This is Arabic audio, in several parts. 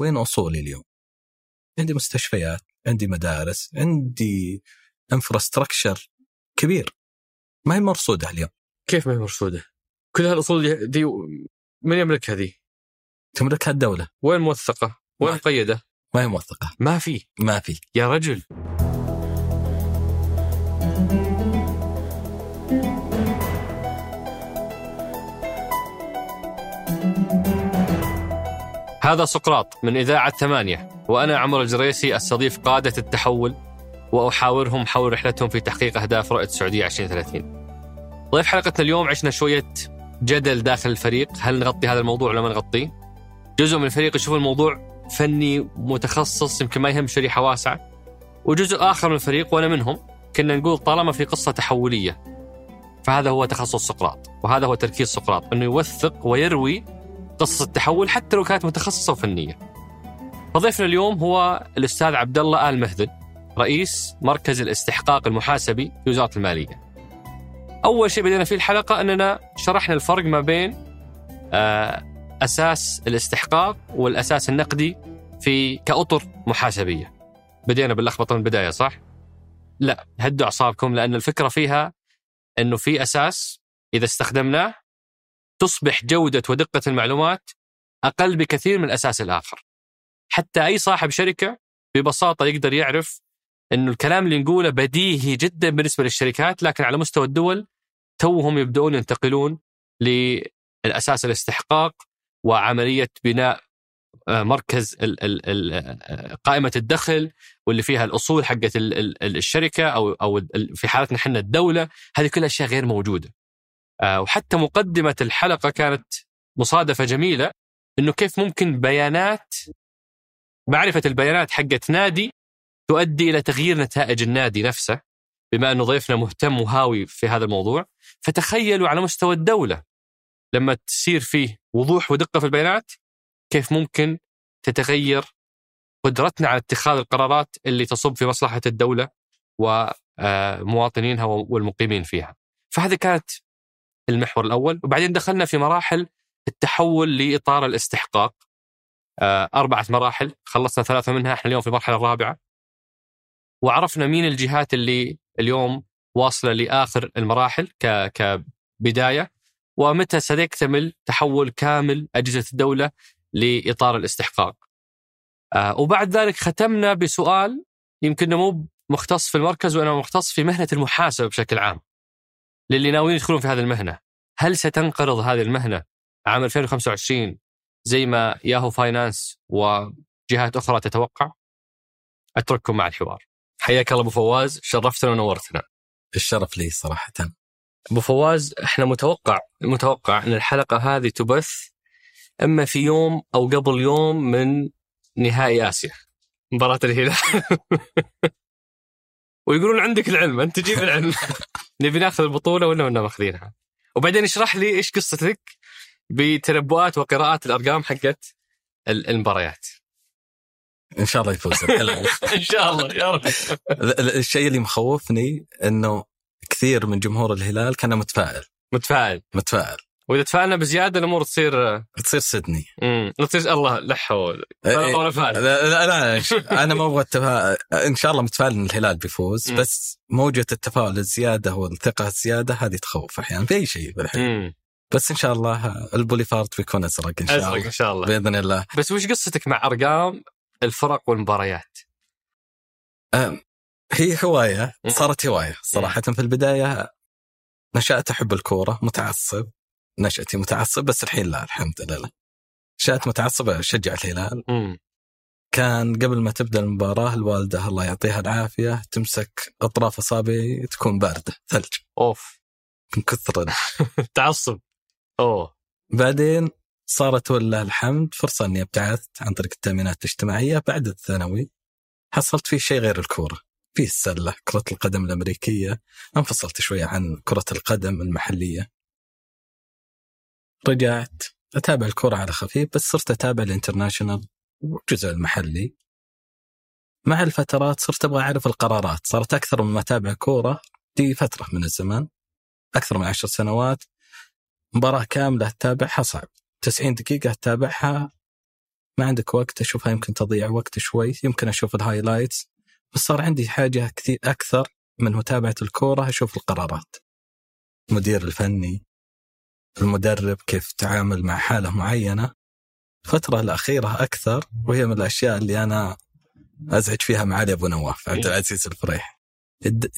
وين اصولي اليوم؟ عندي مستشفيات، عندي مدارس، عندي انفراستراكشر كبير ما هي مرصودة اليوم كيف ما هي مرصودة؟ كل هالأصول دي, من يملكها ذي؟ تملكها الدولة وين موثقة؟ وين مقيده؟ ما هي موثقة ما في ما في يا رجل هذا سقراط من إذاعة ثمانية وأنا عمر الجريسي أستضيف قادة التحول وأحاورهم حول رحلتهم في تحقيق أهداف رؤية السعودية 2030 ضيف حلقتنا اليوم عشنا شوية جدل داخل الفريق. هل نغطي هذا الموضوع ولا ما نغطيه؟ جزء من الفريق يشوف الموضوع فني متخصص يمكن ما يهم شريحة واسعة. وجزء آخر من الفريق وأنا منهم كنا نقول طالما في قصة تحولية فهذا هو تخصص سقراط وهذا هو تركيز سقراط أنه يوثق ويروي قصص التحول حتى لو كانت متخصصة وفنية. فضيفنا اليوم هو الأستاذ عبد الله آل مهذن رئيس مركز الاستحقاق المحاسبي في وزارة المالية. أول شيء بدينا فيه الحلقة أننا شرحنا الفرق ما بين آه، أساس الاستحقاق والأساس النقدي في كأطر محاسبية. بدينا باللخبطة من البداية صح؟ لا هدوا أعصابكم لأن الفكرة فيها أنه في أساس إذا استخدمناه تصبح جودة ودقة المعلومات أقل بكثير من الأساس الآخر. حتى أي صاحب شركة ببساطة يقدر يعرف أنه الكلام اللي نقوله بديهي جدا بالنسبة للشركات لكن على مستوى الدول توهم يبدأون ينتقلون للأساس الاستحقاق وعملية بناء آه، مركز آه، قائمة الدخل واللي فيها الأصول حقت ال- ال- ال- الشركة أو أو في حالتنا إحنا الدولة. هذه كلها أشياء غير موجودة. وحتى مقدمة الحلقة كانت مصادفة جميلة إنه كيف ممكن بيانات معرفة البيانات حقت نادي تؤدي إلى تغيير نتائج النادي نفسه بما إنه ضيفنا مهتم وهاوي في هذا الموضوع. فتخيلوا على مستوى الدولة لما تصير فيه وضوح ودقة في البيانات كيف ممكن تتغير قدرتنا على اتخاذ القرارات اللي تصب في مصلحة الدولة ومواطنينها والمقيمين فيها. فهذه كانت المحور الأول. وبعدين دخلنا في مراحل التحول لإطار الاستحقاق. آه، أربعة مراحل. خلصنا ثلاثة منها إحنا اليوم في المرحلة الرابعة. وعرفنا مين الجهات اللي اليوم واصلة لآخر المراحل ك كبداية. ومتى سيكتمل تحول كامل أجهزة الدولة لإطار الاستحقاق. آه، وبعد ذلك ختمنا بسؤال يمكن مو مختص في المركز وإنما مختص في مهنة المحاسبة بشكل عام. للي ناويين يدخلون في هذه المهنة. هل ستنقرض هذه المهنة عام 2025 زي ما Yahoo Finance وجهات أخرى تتوقع؟ أترككم مع الحوار. حياك الله أبو فواز شرفتنا ونورتنا. الشرف لي صراحة. أبو فواز إحنا متوقع متوقع أن الحلقة هذه تبث إما في يوم أو قبل يوم من نهائي آسيا. مباراة الهلال. ويقولون عندك العلم أنت جيب العلم. نبي ناخذ البطولة ولا ما ماخذينها وبعدين اشرح لي إيش قصتك بتنبؤات وقراءات الأرقام حقت ال- المباريات. إن شاء الله يفوز. إن شاء الله يا رب. ال- ال- الشيء اللي مخوفني إنه كثير من جمهور الهلال كان متفائل. متفائل. متفائل. وإذا تفائلنا بزيادة الأمور تصير تصير سيدني. امم تصير الله لا حول. إيه، فعل. لا لا, لا أنا ما أبغى التفاؤل إن شاء الله متفائل إن الهلال بيفوز مم. بس موجة التفاؤل الزيادة والثقة الزيادة هذه تخوف أحيانا في أي شيء بالحياة امم بس إن شاء الله البوليفارد بيكون أزرق إن شاء أزرق الله إن شاء الله. بإذن الله. بس وش قصتك مع أرقام الفرق والمباريات؟ أم، هي هواية. صارت هواية. صراحة في البداية نشأت أحب الكورة متعصب. نشأتي متعصب بس الحين لا الحمد لله. نشأت متعصب اشجع الهلال. كان قبل ما تبدأ المباراة الوالدة الله يعطيها العافية تمسك أطراف أصابعي تكون باردة ثلج. أوف. من كثر ال- تعصب. أوه. بعدين صارت ولله الحمد فرصة إني ابتعثت عن طريق التأمينات الاجتماعية. بعد الثانوي حصلت فيه شيء غير الكورة فيه السلة كرة القدم الأمريكية. انفصلت شوية عن كرة القدم المحلية. رجعت أتابع الكوره على خفيف بس صرت أتابع الانترناشونال والجزء المحلي. مع الفترات صرت أبغى أعرف القرارات. صارت أكثر مما أتابع كورة. دي فترة من الزمان أكثر من عشر سنوات. مباراة كاملة أتابعها صعب. 90 دقيقة أتابعها. ما عندك وقت أشوفها يمكن تضيع وقت شوي. يمكن أشوف الهايلايتس بس صار عندي حاجة كثير أكثر من متابعة الكورة أشوف القرارات. المدير الفني. المدرب كيف تعامل مع حالة معينة. الفترة الأخيرة أكثر وهي من الأشياء اللي أنا أزعج فيها معالي أبو نواف عبد العزيز الفريح.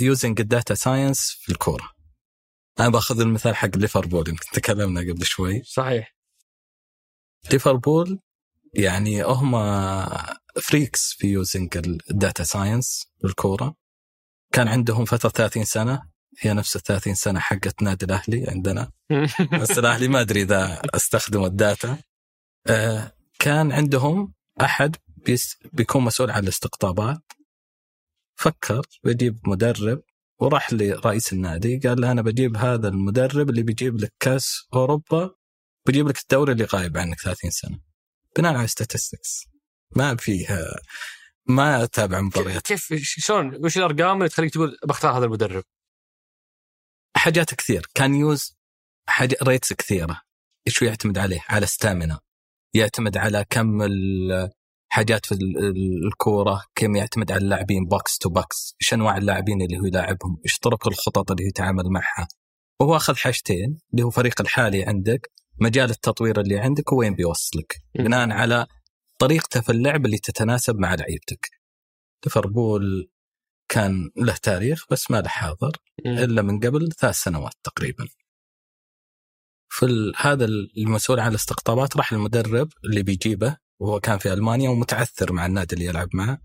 using ال data science في الكورة. أنا باخذ المثال حق ليفربول يمكن تكلمنا قبل شوي. صحيح. ليفربول يعني هم freaks في using ال data science بالكوره كان عندهم فترة 30 سنة هي نفس ال 30 سنة حقت نادي الأهلي عندنا. بس الأهلي ما أدري إذا أستخدموا ال data. آه كان عندهم أحد بيكون مسؤول عن الاستقطابات. فكر بيجيب مدرب وراح لرئيس النادي قال له أنا بجيب هذا المدرب اللي بيجيب لك كأس أوروبا بيجيب لك الدوري اللي غايب عنك 30 سنة. بناء على statistics ما فيها ما أتابع مباريات. كيف شلون وش الأرقام اللي تخليك تقول بختار هذا المدرب؟ حاجات كثير. كان use حاجة rates كثيرة. إيش يعتمد عليه؟ على stamina يعتمد على كم حاجات في الكورة كم يعتمد على اللاعبين box to box إيش أنواع اللاعبين اللي هو يلاعبهم؟ إيش طرق الخطط اللي هو يتعامل معها؟ وهو أخذ حاجتين اللي هو فريق الحالي عندك مجال التطوير اللي عندك وين بيوصلك. بناء على طريقته في اللعب اللي تتناسب مع لعيبتك. ليفربول كان له تاريخ بس ما له حاضر إلا من قبل ثلاث سنوات تقريبا. في هذا المسؤول عن الاستقطابات راح المدرب اللي بيجيبه وهو كان في ألمانيا ومتعثر مع النادي اللي يلعب معه.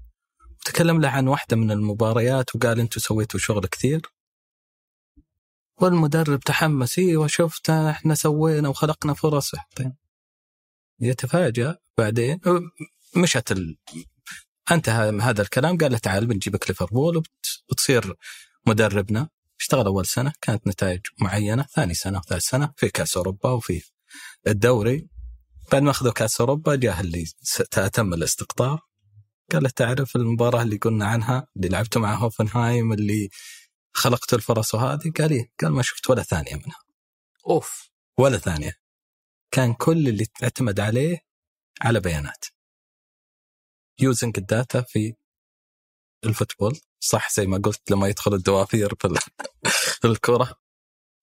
وتكلم له عن واحدة من المباريات وقال أنتم سويتوا شغل كثير. والمدرب تحمس إيوه شفت إحنا سوينا وخلقنا فرص. يتفاجأ بعدين مشت ال... انتهى هذا الكلام قال له تعال بنجيبك ليفربول وبتصير مدربنا. اشتغل أول سنة كانت نتائج معينة. ثاني سنة وثالث سنة في كأس أوروبا وفي الدوري. بعد ما أخذوا كأس أوروبا جاه اللي تم الاستقطاب. قال له تعرف المباراة اللي قلنا عنها اللي لعبته مع هوفنهايم اللي خلقت الفرص وهذه؟ قال إيه؟ قال ما شفت ولا ثانية منها. أوف. ولا ثانية. كان كل اللي تعتمد عليه على بيانات. using ال data في ال football. صح زي ما قلت لما يدخل الدوافير في الكرة.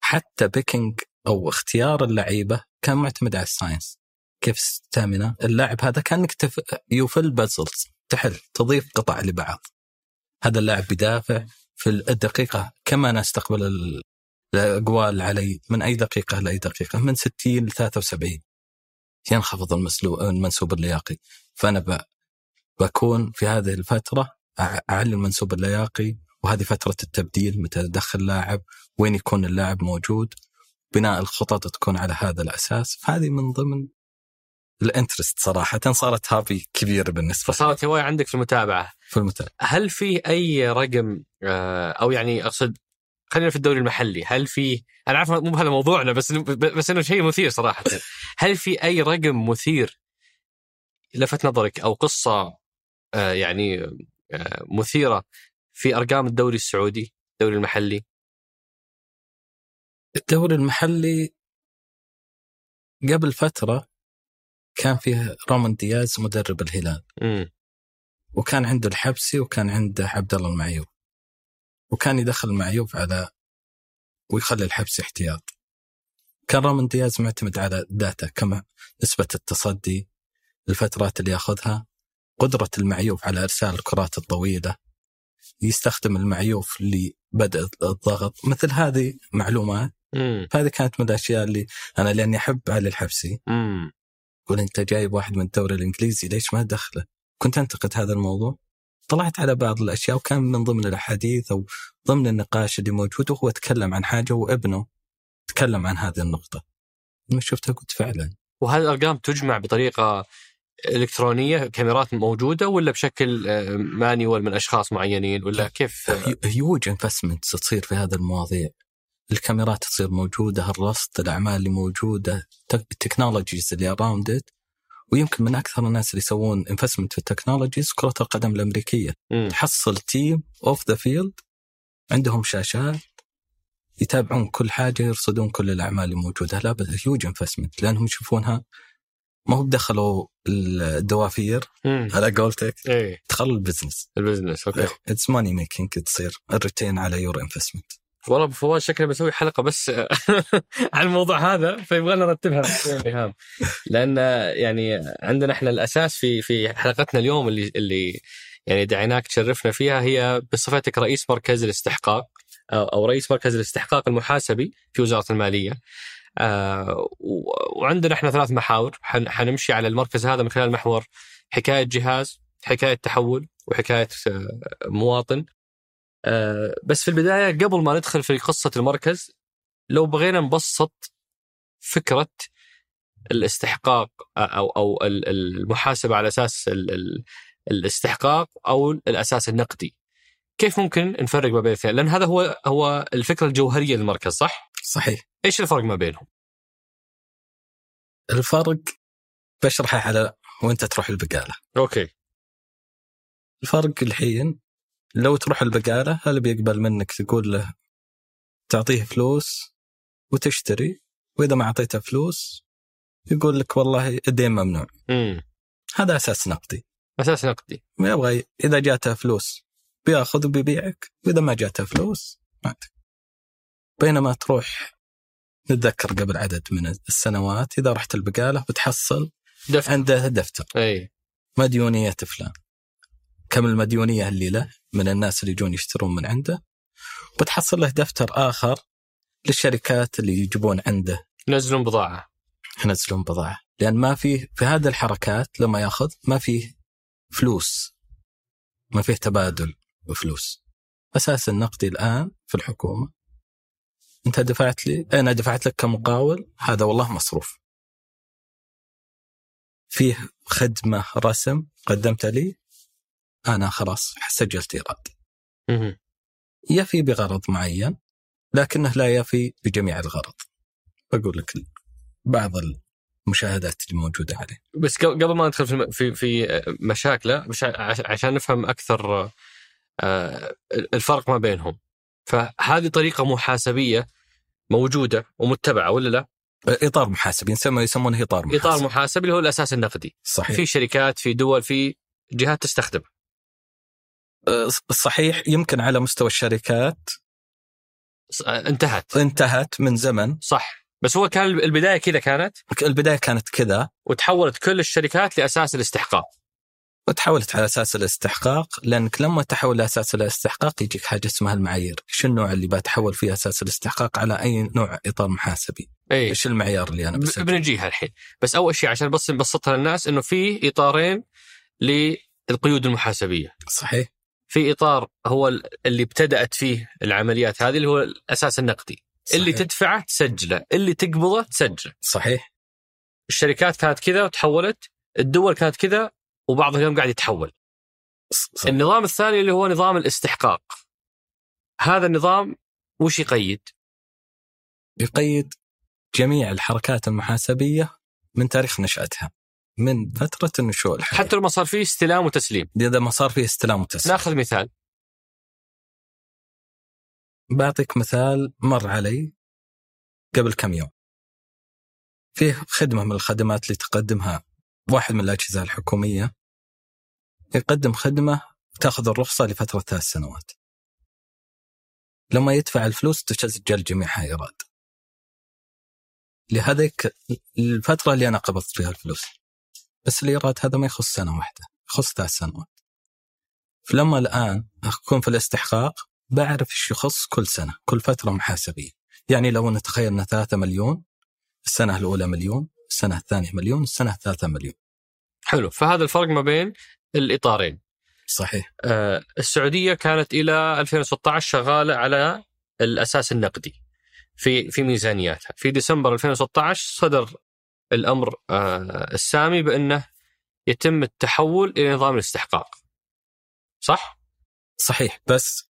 حتى picking أو اختيار اللعيبة كان معتمد على ال science. كيف stamina اللاعب هذا كأنك تف... you fill puzzles تحل تضيف قطع لبعض. هذا اللاعب بيدافع في الدقيقة كم أنا أستقبل الأقوال علي من أي دقيقة لأي دقيقة؟ من 60 ل 73 ينخفض المنسوب اللياقي. فأنا ب... بكون في هذه الفترة أعلي المنسوب اللياقي وهذه فترة التبديل متى يدخل لاعب وين يكون اللاعب موجود بناء الخطط تكون على هذا الأساس. فهذه من ضمن ال interest صراحة صارت hobby كبير بالنسبة صارت هواية عندك في المتابعة. في المتابعة. هل في أي رقم آه، أو يعني أقصد خلينا في الدوري المحلي هل في أنا عارف مو بهذا موضوعنا بس بس إنه شيء مثير صراحة. هل في أي رقم مثير لفت نظرك أو قصة يعني آه، مثيرة في أرقام الدوري السعودي الدوري المحلي. الدوري المحلي قبل فترة كان فيه رومان دياز مدرب الهلال. م. وكان عنده الحبسي وكان عنده عبد الله المعيوب. وكان يدخل المعيوب على ويخلي الحبسي احتياط. كان رومان دياز معتمد على داتا كما نسبة التصدي الفترات اللي ياخذها. قدرة المعيوف على إرسال الكرات الطويلة. يستخدم المعيوف لبدء الضغط. مثل هذه معلومات. هذه كانت من الأشياء اللي أنا لأني أحب علي الحبسي يقول أنت جايب واحد من الدوري الإنجليزي ليش ما دخله؟ كنت أنتقد هذا الموضوع. طلعت على بعض الأشياء وكان من ضمن الأحاديث أو ضمن النقاش اللي موجود وهو تكلم عن حاجة وابنه تكلم عن هذه النقطة. لما شفتها قلت فعلا. وهذه الأرقام تجمع بطريقة إلكترونية كاميرات موجودة ولا بشكل مانيوال من أشخاص معينين ولا كيف؟ هيوج انفستمنت تصير في هذه المواضيع. الكاميرات تصير موجودة الرصد الأعمال اللي موجودة ال technologies اللي around ويمكن من أكثر الناس اللي يسوون investment في ال technologies كرة القدم الأمريكية. م. تحصل team off the field عندهم شاشات يتابعون كل حاجة يرصدون كل الأعمال اللي موجوده لا بس huge investment لأنهم يشوفونها ما هو دخلوا الدوافير مم. على قولتك. إيه دخلوا ال business. ال business okay. It's money making تصير ال return على your investment والله أبو فواز شكلنا بسوي حلقة بس عن الموضوع هذا فيبغى نرتبها. لأن يعني عندنا إحنا الأساس في في حلقتنا اليوم اللي اللي يعني دعيناك تشرفنا فيها هي بصفتك رئيس مركز الاستحقاق أو رئيس مركز الاستحقاق المحاسبي في وزارة المالية. آه، وعندنا إحنا ثلاث محاور حن- حنمشي على المركز هذا من خلال محور حكاية جهاز، حكاية تحول، وحكاية آه، مواطن. آه، بس في البداية قبل ما ندخل في قصة المركز لو بغينا نبسط فكرة الاستحقاق أو أو ال- المحاسبة على أساس ال- ال- الاستحقاق أو الأساس النقدي. كيف ممكن نفرق ما بين الاثنين؟ لأن هذا هو هو الفكرة الجوهرية للمركز صح؟ صحيح. إيش الفرق ما بينهم؟ الفرق بشرحه على وانت تروح البقالة. أوكي. الفرق الحين لو تروح البقالة هل بيقبل منك تقول له تعطيه فلوس وتشتري؟ وإذا ما أعطيته فلوس يقول لك والله الدين ممنوع. امم هذا أساس نقدي. أساس نقدي. ما يبغى إذا جاته فلوس بيأخذ وبيبيعك وإذا ما جاته فلوس ما عندك. بينما تروح نتذكر قبل عدد من السنوات إذا رحت البقالة بتحصل دفع. عنده دفتر. أي. مديونية فلان. كم المديونية اللي له من الناس اللي يجون يشترون من عنده. بتحصل له دفتر آخر للشركات اللي يجيبون عنده. ينزلون بضاعة. ينزلون بضاعة. لأن ما فيه في هذه الحركات لما يأخذ ما فيه فلوس. ما فيه تبادل بفلوس. أساس النقدي الآن في الحكومة انت دفعت لي أنا دفعت لك كمقاول هذا والله مصروف. فيه خدمة رسم قدمت لي أنا خلاص سجلت إيراد. يفي بغرض معين لكنه لا يفي بجميع الغرض. بقول لك بعض المشاهدات اللي موجودة عليه. بس قبل ما ندخل في في في مشاكله مش عش- عشان نفهم أكثر آه، الفرق ما بينهم. فهذه طريقة محاسبية موجودة ومتبعة ولا لا؟ إطار محاسبي يسمونه إطار محاسبي. إطار محاسبي اللي هو الأساس النقدي. صحيح. في شركات في دول في جهات تستخدم أه، صحيح يمكن على مستوى الشركات. انتهت. انتهت من زمن. صح. بس هو كان البداية كذا كانت؟ البداية كانت كذا. وتحولت كل الشركات لأساس الاستحقاق. وتحولت على أساس الاستحقاق لأنك لما تحول لاساس الاستحقاق يجيك حاجة اسمها المعايير، إيش النوع اللي بتحول فيه أساس الاستحقاق؟ على أي نوع إطار محاسبي؟ اي إيش المعيار اللي أنا بسجل؟ بنجيها الحين. بس أول شيء عشان بس نبسطها للناس إنه في إطارين للقيود المحاسبية. صحيح. في إطار هو ال- اللي ابتدأت فيه العمليات هذه اللي هو الأساس النقدي. صحيح. اللي تدفعه تسجله اللي تقبضه تسجله. صحيح. الشركات كانت كذا وتحولت الدول كانت كذا وبعضها اليوم قاعد يتحول. ص- النظام الثاني اللي هو نظام الاستحقاق. هذا النظام وش يقيد؟ يقيد جميع الحركات المحاسبية من تاريخ نشأتها من فترة النشوء الحالي حتى لو ما صار فيه استلام وتسليم. إذا ما صار فيه استلام وتسليم. ناخذ مثال. بعطيك مثال مر علي قبل كم يوم. فيه خدمة من الخدمات اللي تقدمها واحد من الأجهزة الحكومية يقدم خدمة تأخذ الرخصة لفترة ثلاث سنوات. لما يدفع الفلوس تسجل جميعها إيراد لهذيك الفترة اللي أنا قبضت فيها الفلوس. بس الإيراد هذا ما يخص سنة واحدة يخص ثلاث سنوات. فلما الآن أكون في الاستحقاق بعرف إيش يخص كل سنة، كل فترة محاسبية. يعني لو نتخيل إن 3 مليون السنة الأولى مليون، السنة الثانية مليون، السنة الثالثه مليون. حلو. فهذا الفرق ما بين الإطارين. صحيح. آه، السعودية كانت إلى 2016 شغالة على الأساس النقدي في في ميزانياتها. في ديسمبر 2016 صدر الأمر آه، السامي بأنه يتم التحول إلى نظام الاستحقاق. صح؟ صحيح. بس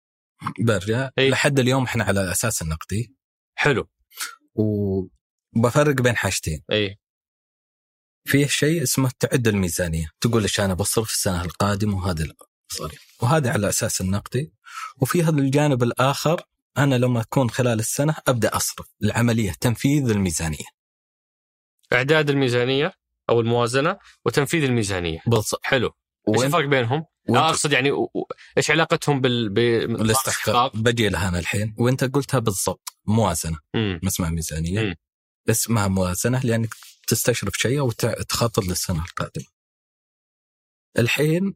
برجع إيه. لحد اليوم إحنا على الأساس النقدي. حلو. وبفرق بين حاجتين، إي. فيه شيء اسمه تعد الميزانية، تقول إيش أنا بصرف السنة القادمة وهذا المصاريف، وهذا على الاساس النقدي، وفي هذا الجانب الآخر أنا لما أكون خلال السنة أبدأ أصرف، العملية تنفيذ الميزانية. إعداد الميزانية أو الموازنة وتنفيذ الميزانية. بالضبط. حلو. إيش الفرق بينهم؟ آه، أقصد يعني إيش علاقتهم بال بال- الاستحقاق؟ بجي لها أنا الحين. وأنت قلتها بالضبط. موازنة. ما اسمها ميزانية. مم. اسمها موازنة لأنك تستشرف شيء أو تخطط للسنة القادمة. الحين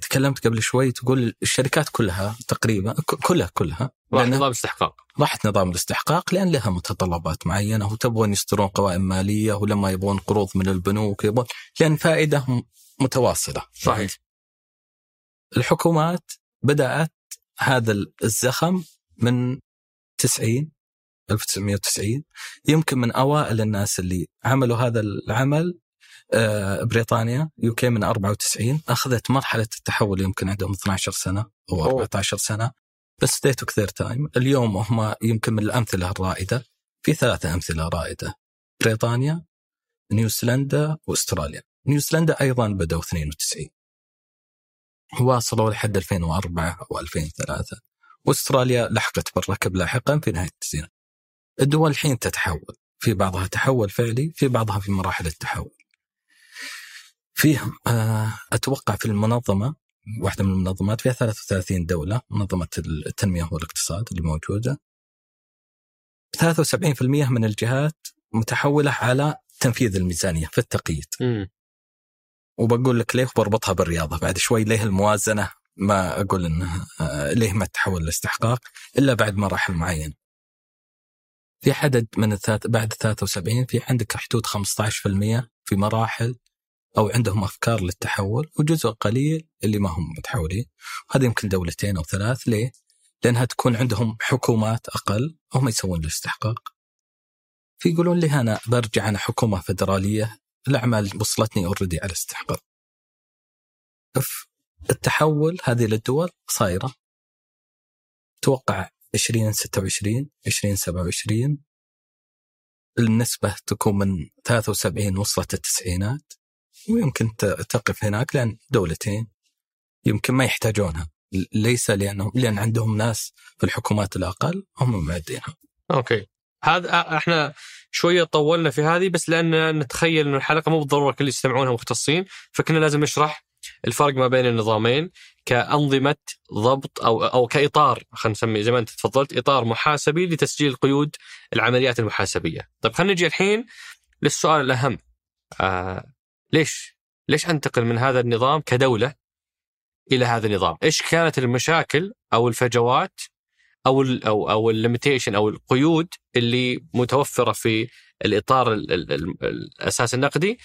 تكلمت قبل شوي تقول الشركات كلها تقريبا كلها كلها راح لأنها نظام استحقاق راحت نظام الاستحقاق لأن لها متطلبات معينة وتبغون يصدرون قوائم مالية ولما يبغون قروض من البنوك يبغون لأن فائدة متواصلة. صحيح الحكومات بدأت هذا الزخم من 90 1990 يمكن من أوائل الناس اللي عملوا هذا العمل آه، بريطانيا يوكي من 94 أخذت مرحلة التحول يمكن عندهم 12 سنة أو أوه. 14 سنة. بس they took their time. اليوم هم يمكن من الأمثلة الرائدة. في ثلاثة أمثلة رائدة. بريطانيا نيوزيلندا وأستراليا. نيوزيلندا أيضا بدأوا 92 واصلوا لحد 2004 أو 2003 وأستراليا لحقت بالركب لاحقا في نهاية التسعينات. الدول الحين تتحول، في بعضها تحول فعلي، في بعضها في مراحل التحول. فيه آه أتوقع في المنظمة واحدة من المنظمات فيها 33 دولة، منظمة التنمية والاقتصاد اللي موجودة. 73% من الجهات متحولة على تنفيذ الميزانية في التقييد. وبقول لك ليه بربطها بالرياضة بعد شوي ليه الموازنة ما أقول إنها آه، ليه ما تحول لاستحقاق إلا بعد مراحل معينة. في عدد من الثلاث بعد 73 في عندك حدود 15% في مراحل أو عندهم أفكار للتحول وجزء قليل اللي ما هم متحولين. هذا يمكن دولتين أو ثلاث ليه؟ لأنها تكون عندهم حكومات أقل هم يسوون الاستحقاق. في يقولون لي أنا برجع أنا حكومة فدرالية الأعمال وصلتني اوريدي على استحقاق. التحول هذه للدول صايرة توقع 2026 2027 النسبة تكون من 73 وصلت التسعينات ويمكن تقف هناك لأن دولتين يمكن ما يحتاجونها. ليس لأنهم لأن عندهم ناس في الحكومات الأقل هم معدينها أوكي. هذا إحنا شوية طولنا في هذه بس لأن نتخيل إنه الحلقة مو بالضرورة كل يستمعونها مختصين فكنا لازم نشرح الفرق ما بين النظامين كأنظمة ضبط أو أو كإطار خلينا نسميه زي ما أنت تفضلت إطار محاسبي لتسجيل قيود العمليات المحاسبية. طيب خلينا نجي الحين للسؤال الأهم. آه ليش؟ ليش أنتقل من هذا النظام كدولة إلى هذا النظام؟ إيش كانت المشاكل أو الفجوات أو ال أو أو الليميتيشن أو القيود اللي متوفرة في الإطار ال ال ال الأساس النقدي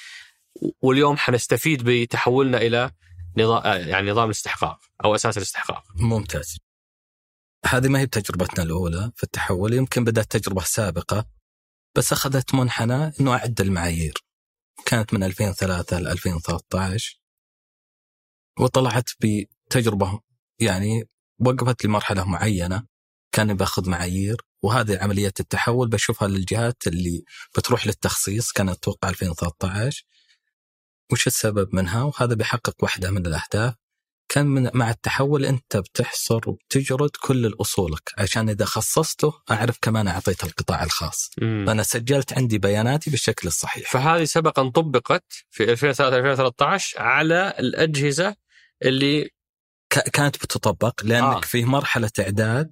واليوم حنستفيد بتحولنا إلى نظام يعني نظام الاستحقاق أو أساس الاستحقاق. ممتاز. هذه ما هي بتجربتنا الأولى في التحول يمكن بدأت تجربة سابقة بس أخذت منحنى أنه أعد المعايير. كانت من 2003 ل 2013 وطلعت بتجربة يعني وقفت لمرحلة معينة كان باخذ معايير وهذه عملية التحول بشوفها للجهات اللي بتروح للتخصيص كانت أتوقع 2013 وش السبب منها وهذا بيحقق واحدة من الأهداف كان من مع التحول أنت بتحصر وبتجرد كل أصولك عشان إذا خصصته أعرف كمان أعطيته القطاع الخاص مم. فأنا سجلت عندي بياناتي بالشكل الصحيح فهذه سبقا طبقت في 2003 2013 على الأجهزة اللي كانت بتطبق لأنك. آه. في مرحلة إعداد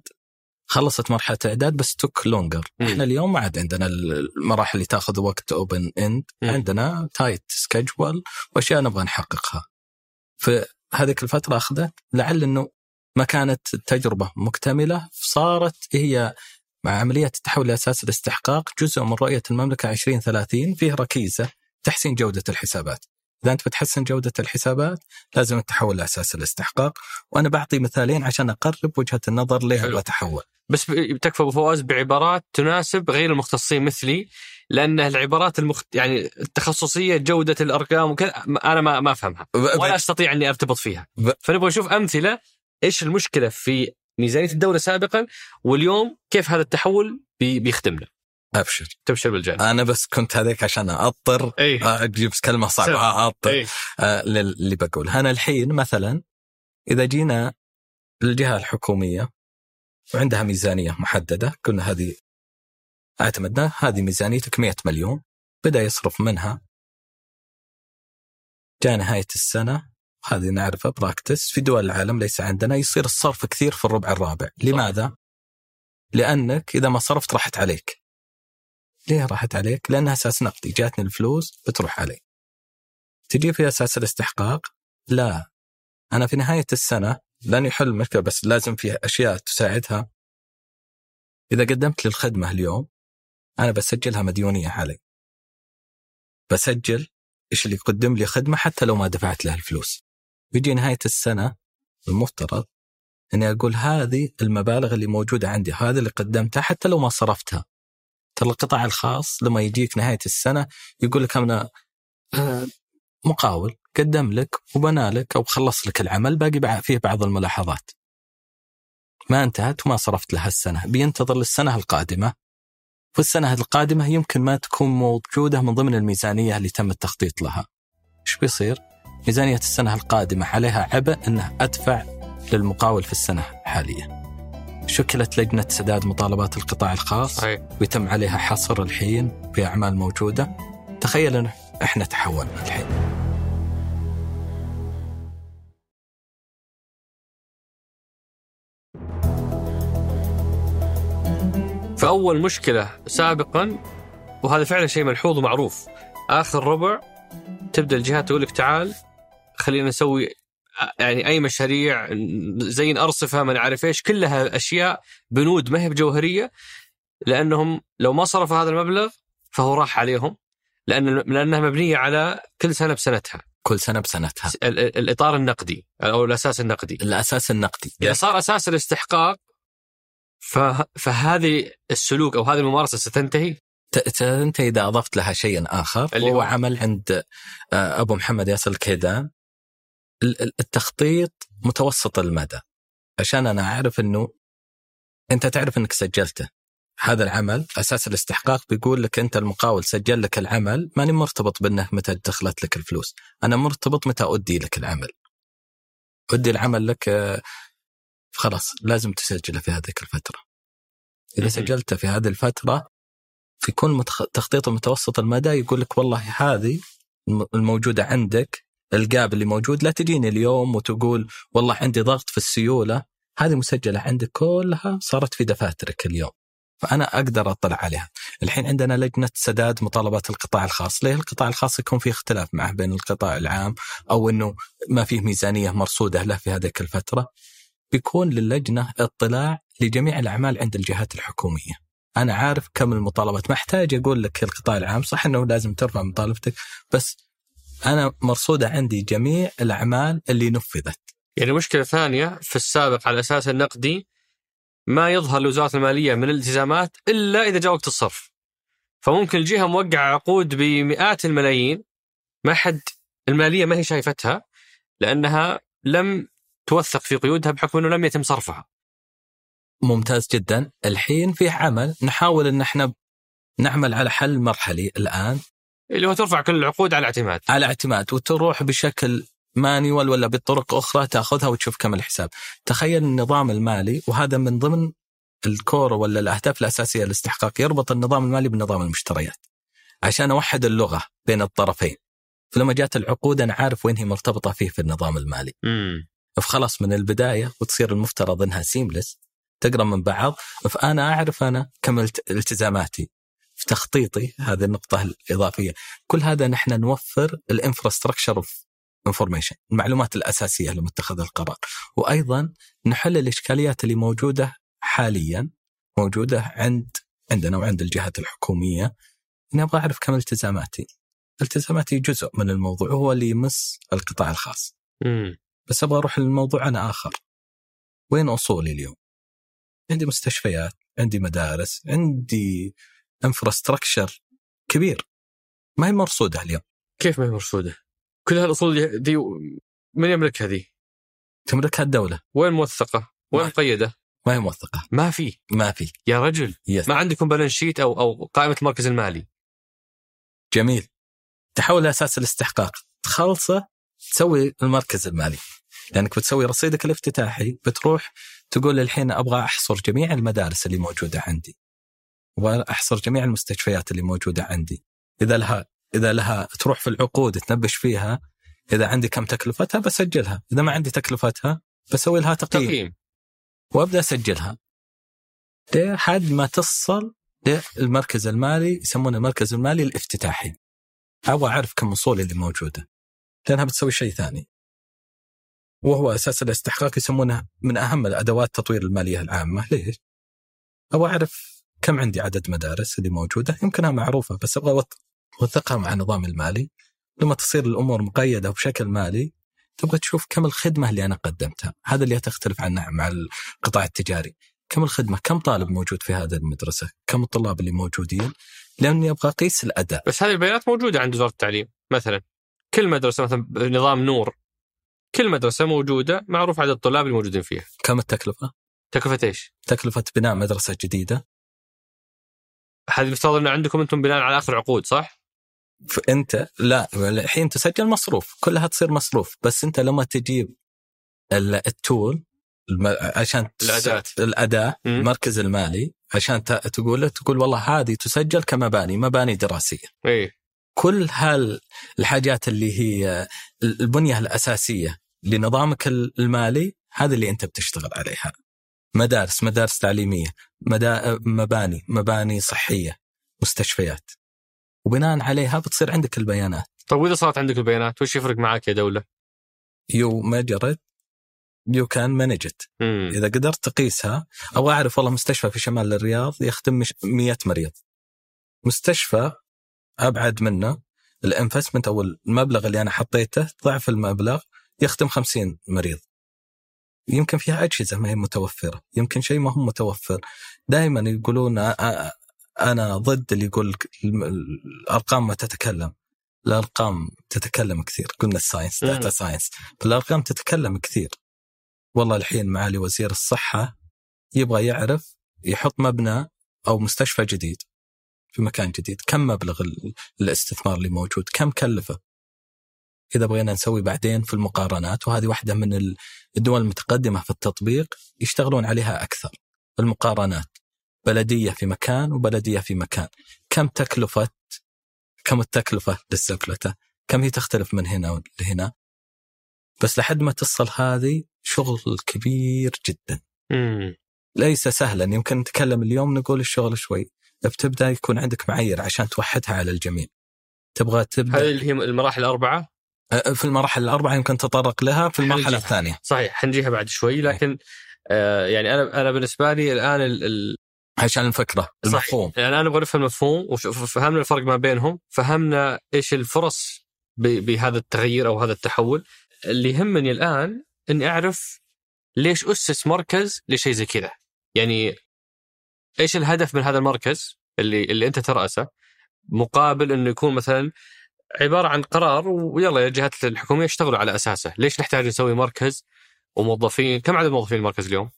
خلصت مرحلة إعداد بس took longer مم. إحنا اليوم ما عاد عندنا المراحل اللي تاخذ وقت open end مم. عندنا tight schedule وأشياء نبغى نحققها فهذيك الفترة أخذت لعل أنه ما كانت التجربة مكتملة صارت هي مع عملية التحول لأساس الاستحقاق جزء من رؤية المملكة 2030 فيه ركيزة تحسين جودة الحسابات إذا أنت بتحسن جودة الحسابات لازم التحول لأساس الاستحقاق. وأنا بعطي مثالين عشان أقرب وجهة النظر ليه حلو. بتحول بس تكفى أبو فواز بعبارات تناسب غير المختصين مثلي لأن العبارات المخت... يعني التخصصية جودة الأرقام وكذا أنا ما ما أفهمها. ولا أستطيع إني أرتبط فيها. ب- فنبغى نشوف أمثلة إيش المشكلة في ميزانية الدولة سابقا واليوم كيف هذا التحول بي... بيخدمنا. أبشر. تبشر بالجانب أنا بس كنت هذيك عشان أضطر إي. أجيب كلمة سم. صعبة أضطر إي. آه، للي بقول. أنا الحين مثلا إذا جينا للجهة الحكومية وعندها ميزانية محددة قلنا هذه اعتمدنا هذه ميزانيتك 100 مليون. بدأ يصرف منها. جاء نهاية السنة. هذه نعرفها براكتس في دول العالم ليس عندنا يصير الصرف كثير في الربع الرابع. لماذا؟ لأنك إذا ما صرفت راحت عليك. ليه راحت عليك؟ لانها أساس نقدي جاتني الفلوس بتروح علي. تجي في أساس الاستحقاق؟ لا. أنا في نهاية السنة لن يحل المشكلة بس لازم في أشياء تساعدها. إذا قدمت لي الخدمة اليوم أنا بسجلها مديونية علي. بسجل إيش اللي يقدم لي خدمة حتى لو ما دفعت له الفلوس. بيجي نهاية السنة المفترض إني أقول هذه المبالغ اللي موجودة عندي هذه اللي قدمتها حتى لو ما صرفتها. ترى القطاع الخاص لما يجيك نهاية السنة يقول لك أنا آه، مقاول قدم لك وبنى لك أو خلص لك العمل باقي فيه بعض الملاحظات. ما انتهت وما صرفت لها السنة. بينتظر للسنة القادمة. والسنة القادمة يمكن ما تكون موجودة من ضمن الميزانية اللي تم التخطيط لها. إيش بيصير؟ ميزانية السنة القادمة عليها عبء أنه أدفع للمقاول في السنة الحالية. شكلت لجنة سداد مطالبات القطاع الخاص أي. ويتم عليها حصر الحين في أعمال موجودة تخيل إحنا تحولنا الحين فأول مشكلة سابقا وهذا فعلا شيء ملحوظ ومعروف آخر ربع تبدأ الجهات تقول لك تعال خلينا نسوي يعني أي مشاريع زين ارصفه ما نعرف إيش كلها أشياء بنود ما هي بجوهرية لأنهم لو ما صرفوا هذا المبلغ فهو راح عليهم لأن لأنها مبنية على كل سنة بسنتها. كل سنة بسنتها. الإطار النقدي أو الأساس النقدي. الأساس النقدي. إذا صار أساس الاستحقاق فهذه السلوك أو هذه الممارسة ستنتهي؟ تنتهي إذا أضفت لها شيئا آخر. اللي هو؟ عمل عند آه، أبو محمد ياسر الكيدان. التخطيط متوسط المدى. عشان أنا أعرف إنه أنت تعرف إنك سجلته. هذا العمل أساس الاستحقاق بيقول لك أنت المقاول سجل لك العمل ماني مرتبط بأنه متى دخلت لك الفلوس. أنا مرتبط متى ادي لك العمل. ادي العمل لك خلاص لازم تسجله في هذيك الفترة. إذا سجلته في هذه الفترة في كل تخطيط متوسط المدى يقول لك والله هذه الموجودة عندك الجاب اللي موجود لا تجيني اليوم وتقول والله عندي ضغط في السيولة هذه مسجلة عندك كلها صارت في دفاترك اليوم فأنا أقدر أطلع عليها. الحين عندنا لجنة سداد مطالبات القطاع الخاص، ليه القطاع الخاص يكون في اختلاف معه بين القطاع العام أو إنه ما فيه ميزانية مرصودة له في هذيك الفترة. بيكون للجنة اطلاع لجميع الأعمال عند الجهات الحكومية. أنا عارف كم المطالبات، ما أحتاج أقول لك القطاع العام صح إنه لازم ترفع مطالبتك بس أنا مرصوده عندي جميع الأعمال اللي نفذت. يعني مشكلة ثانية في السابق على الاساس النقدي ما يظهر لوزاره المالية من الالتزامات إلا إذا جاء وقت الصرف. فممكن الجهه موقعة عقود بمئات الملايين ما حد المالية ما هي شايفتها لأنها لم توثق في قيودها بحكم إنه لم يتم صرفها. ممتاز جدا، الحين في عمل نحاول إن إحنا نعمل على حل مرحلي الآن اللي هو ترفع كل العقود على اعتماد على اعتماد وتروح بشكل مانيوال ولا بطرق أخرى تأخذها وتشوف كم الحساب. تخيل النظام المالي وهذا من ضمن الكور ولا الأهداف الأساسية للاستحقاق يربط النظام المالي بنظام المشتريات. عشان أوحد اللغة بين الطرفين. فلما جات العقود أنا عارف وين هي مرتبطة فيه في النظام المالي. امم فخلاص من البداية وتصير المفترض إنها seamless تقرأ من بعض. فأنا أعرف أنا كم التزاماتي. تخطيطي هذه النقطة الإضافية. كل هذا نحن نوفر ال infrastructure of information المعلومات الأساسية لمتخذ القرار. وأيضا نحل الإشكاليات اللي موجودة حاليا موجودة عند عندنا وعند الجهات الحكومية. إني أبغى أعرف كم التزاماتي. التزاماتي جزء من الموضوع هو اللي يمس القطاع الخاص. مم. بس أبغى أروح للموضوع أنا آخر. وين أصولي اليوم؟ عندي مستشفيات عندي مدارس عندي انفراستراكشر كبير. ما هي مرصودة اليوم. كيف ما هي مرصودة؟ كل هالأصول دي من يملكها ذي؟ تملكها الدولة. وين موثقة؟ وين مقيدة؟ ما هي موثقة. ما في. ما في. يا رجل. Yes. ما عندكم balance sheet أو أو قائمة المركز المالي. جميل. تحول لأساس الاستحقاق. تخلصه تسوي المركز المالي. لأنك بتسوي رصيدك الافتتاحي بتروح تقول الحين أبغى أحصر جميع المدارس اللي موجودة عندي. واحصر جميع المستشفيات اللي موجودة عندي. إذا لها إذا لها تروح في العقود تنبش فيها إذا عندي كم تكلفتها بسجلها. إذا ما عندي تكلفتها بسوي لها تقييم. تقييم. وأبدأ أسجلها. لحد ما تصل للمركز المالي يسمونه المركز المالي الافتتاحي. أبغى أعرف كم اصولي اللي موجودة. لأنها بتسوي شيء ثاني. وهو أساس الاستحقاق يسمونه من أهم الأدوات تطوير المالية العامة. ليش؟ أبغى أعرف كم عندي عدد مدارس اللي موجودة؟ يمكنها معروفة بس أبغى أوثقها مع النظام المالي. لما تصير الأمور مقيدة بشكل مالي تبغى تشوف كم الخدمة اللي أنا قدمتها. هذا اللي تختلف عنها مع القطاع التجاري. كم الخدمة؟ كم طالب موجود في هذه المدرسة؟ كم الطلاب اللي موجودين؟ لأني أبغى أقيس الأداء. بس هذه البيانات موجودة عند وزارة التعليم مثلا. كل مدرسة مثلا بنظام نور كل مدرسة موجودة معروف عدد الطلاب الموجودين فيها. كم التكلفة؟ تكلفة إيش؟ تكلفة بناء مدرسة جديدة. هذه يفترض إنه عندكم أنتم بناء على آخر عقود صح؟ فانت لا الحين تسجل مصروف كلها تصير مصروف بس أنت لما تجيب ال- التول عشان. الأداة مم. المركز المالي عشان تقول تقول والله هذه تسجل كمباني مباني دراسية إيه كل هالحاجات اللي هي البنية الأساسية لنظامك المالي هذا اللي أنت بتشتغل عليها مدارس مدارس تعليمية مدا... مباني مباني صحية مستشفيات. وبناء عليها بتصير عندك البيانات. طيب وإذا صارت عندك البيانات وش يفرق معك يا دولة؟ You measure it you can manage it إذا قدرت تقيسها أو أعرف والله مستشفى في شمال الرياض يخدم مش- 100 مريض. مستشفى أبعد منه ال investment أو المبلغ اللي أنا حطيته ضعف المبلغ يخدم 50 مريض. يمكن فيها أجهزة ما هي متوفرة يمكن شيء ما هو متوفر. دائما يقولون أنا ضد اللي يقول الأرقام ما تتكلم. الأرقام تتكلم كثير. قلنا ال science. Data science. الارقام تتكلم كثير. والله الحين معالي وزير الصحة يبغى يعرف يحط مبنى أو مستشفى جديد في مكان جديد. كم مبلغ ال- الاستثمار اللي موجود؟ كم كلفة؟ اذا بغينا نسوي بعدين في المقارنات وهذه واحدة من ال- الدول المتقدمة في التطبيق يشتغلون عليها أكثر المقارنات بلدية في مكان وبلدية في مكان. كم تكلفه كم التكلفة للزبلته كم هي تختلف من هنا لهنا؟ بس لحد ما تصل هذه شغل كبير جدا. ليس سهلا. يمكن نتكلم اليوم نقول الشغل شوي. بتبدأ يكون عندك معايير عشان توحدها على الجميع. تبغى هذه تبدأ؟ اللي هي المراحل الأربعة؟ في المراحل الأربعة يمكن تطرق لها في المرحلة. الثانية. صحيح حنجيها بعد شوي لكن آه يعني أنا أنا بالنسبة لي الآن ال ال عشان الفكرة المفهوم. يعني الان نبغى نفهم المفهوم وفهمنا الفرق ما بينهم فهمنا إيش الفرص بهذا التغيير أو هذا التحول. اللي يهمني الآن إني أعرف ليش أسس مركز لشيء زي كذا. يعني إيش الهدف من هذا المركز اللي اللي أنت ترأسه؟ مقابل إنه يكون مثلا عبارة عن قرار ويلا يا الجهات الحكوميه اشتغلوا على أساسه، ليش نحتاج نسوي مركز وموظفين؟ كم عدد موظفين المركز اليوم؟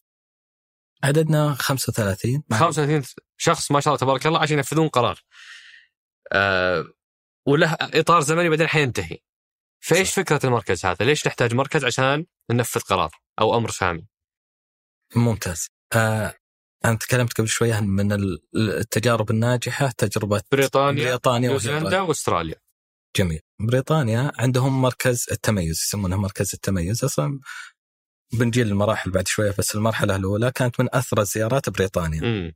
عددنا 35 مع- 35 شخص ما شاء الله تبارك الله عشان ينفذون قرار. آه وله إطار زمني بعدين حينتهي. فإيش فكرة المركز هذا؟ ليش نحتاج مركز عشان ننفذ قرار أو أمر سامي؟ ممتاز آه أنا تكلمت قبل شوية من ال- التجارب الناجحة تجربة بريطانيا بريطانيا وأستراليا. جميل. بريطانيا عندهم مركز التميز يسمونه مركز التميز. أصلا بنجي للمراحل بعد شوية بس المرحلة الأولى كانت من أثرى الزيارات بريطانيا. امم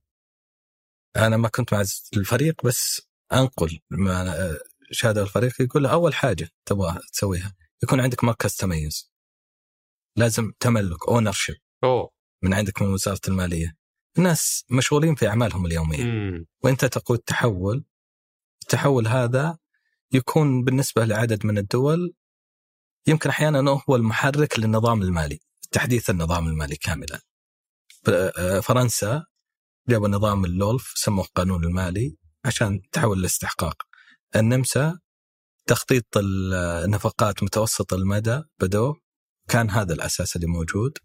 أنا ما كنت مع الفريق بس أنقل ما شهاده الفريق يقول أول حاجة تبغى تسويها يكون عندك مركز تميز. لازم تملك ownership من عندك من وزارة المالية. الناس مشغولين في أعمالهم اليومية. امم وأنت تقود تحول التحول هذا يكون بالنسبة لعدد من الدول يمكن أحيانا هو المحرك للنظام المالي تحديث النظام المالي كاملا. ب- فرنسا جابوا نظام ال LOLF سموه قانون المالي عشان تحول الاستحقاق. النمسا تخطيط النفقات متوسط المدى بدو كان هذا الأساس اللي موجود.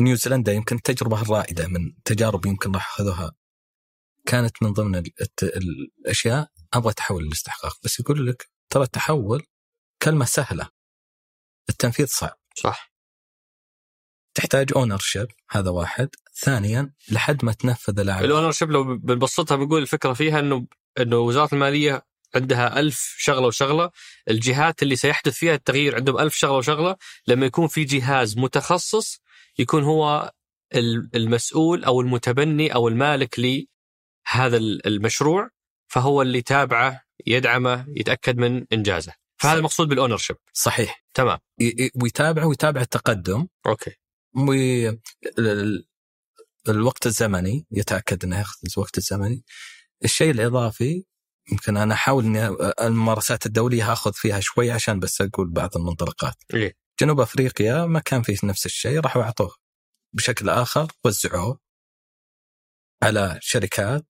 نيوزيلندا يمكن التجربه الرائده من تجارب يمكن راح أخذوها. كانت من ضمن ال- الت- الأشياء أبغى تحول الاستحقاق بس يقول لك ترى التحول كلمة سهلة. التنفيذ صعب. صح. تحتاج ownership هذا واحد. ثانيا لحد ما تنفذ الأعمال. ال ownership لو بنبسطها بنقول الفكرة فيها إنه إنه وزارة المالية عندها ألف شغلة وشغلة. الجهات اللي سيحدث فيها التغيير عندهم ألف شغلة وشغلة. لما يكون في جهاز متخصص يكون هو المسؤول أو المتبني أو المالك لهذا المشروع. فهو اللي تابعه يدعمه يتأكد من إنجازه. فهذا المقصود بال ownership صحيح. تمام. ويتابع ويتابع التقدم. Okay. الوقت الزمني يتأكد إنه ياخذ الوقت الزمني. الشيء الإضافي يمكن أنا أحاول إني الممارسات الدولية أخذ فيها شوي عشان بس أقول بعض المنطلقات. إيه؟ جنوب أفريقيا ما كان فيه نفس الشيء راحوا أعطوه. بشكل آخر وزعوه على شركات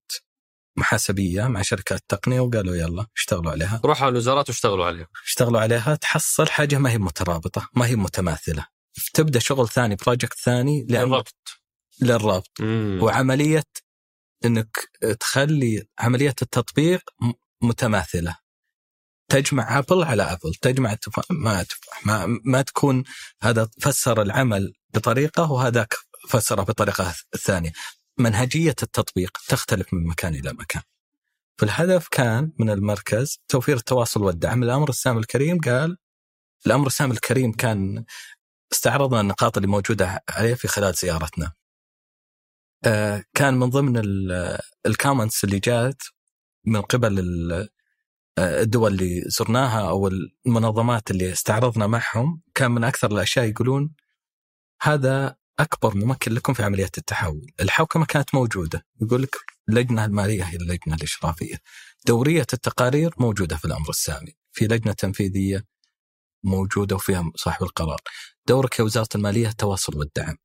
محاسبية مع شركات تقنية وقالوا يلا اشتغلوا عليها. روحوا الوزارات واشتغلوا عليها. اشتغلوا عليها تحصل حاجة ما هي مترابطة، ما هي متماثلة. تبدأ شغل ثاني project ثاني للربط للربط مم. وعملية إنك تخلي عملية التطبيق متماثلة تجمع apple على apple تجمع تفاح مع تفاح ما, ما تكون هذا فسر العمل بطريقة وهذاك فسره بطريقة ثانية منهجية التطبيق تختلف من مكان إلى مكان. فالهدف كان من المركز توفير التواصل والدعم. الأمر السامي الكريم قال الأمر السامي الكريم كان استعرضنا النقاط اللي موجودة عليه في خلال زيارتنا. آه، كان من ضمن الكومنتس اللي جات من قبل آه، الدول اللي زرناها أو المنظمات اللي استعرضنا معهم كان من أكثر الأشياء يقولون هذا أكبر ممكن لكم في عمليه التحول، الحوكمة كانت موجودة، يقول لك اللجنه المالية هي اللجنة الإشرافية. دورية التقارير موجودة في الأمر السامي، في لجنة تنفيذية موجودة وفيها صاحب القرار. دورك يا وزارة المالية التواصل والدعم.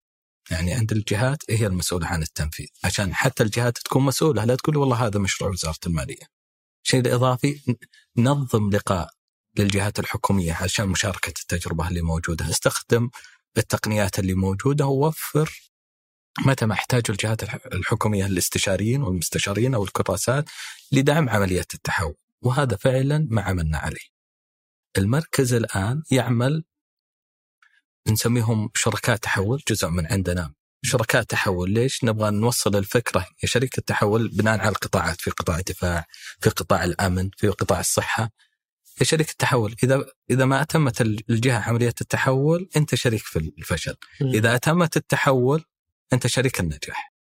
يعني عند الجهات هي المسؤولة عن التنفيذ عشان حتى الجهات تكون مسؤولة لا تقول والله هذا مشروع وزارة المالية الشيء الإضافي نظم لقاء للجهات الحكومية عشان مشاركة التجربة اللي موجودة استخدم التقنيات اللي موجودة ووفر متى ما احتاجوا الجهات الحكومية الاستشاريين والمستشارين أو الكراسات لدعم عملية التحول. وهذا فعلا ما عملنا عليه. المركز الآن يعمل نسميهم شركاء تحول جزء من عندنا شركاء تحول. ليش؟ نبغى نوصل الفكرة يا شركة تحول بناء على القطاعات. في قطاع الدفاع في قطاع الأمن في قطاع الصحة. شركة التحول. إذا إذا ما أتمت الجهة عملية التحول أنت شريك في الفشل. إذا أتمت التحول أنت شريك النجاح.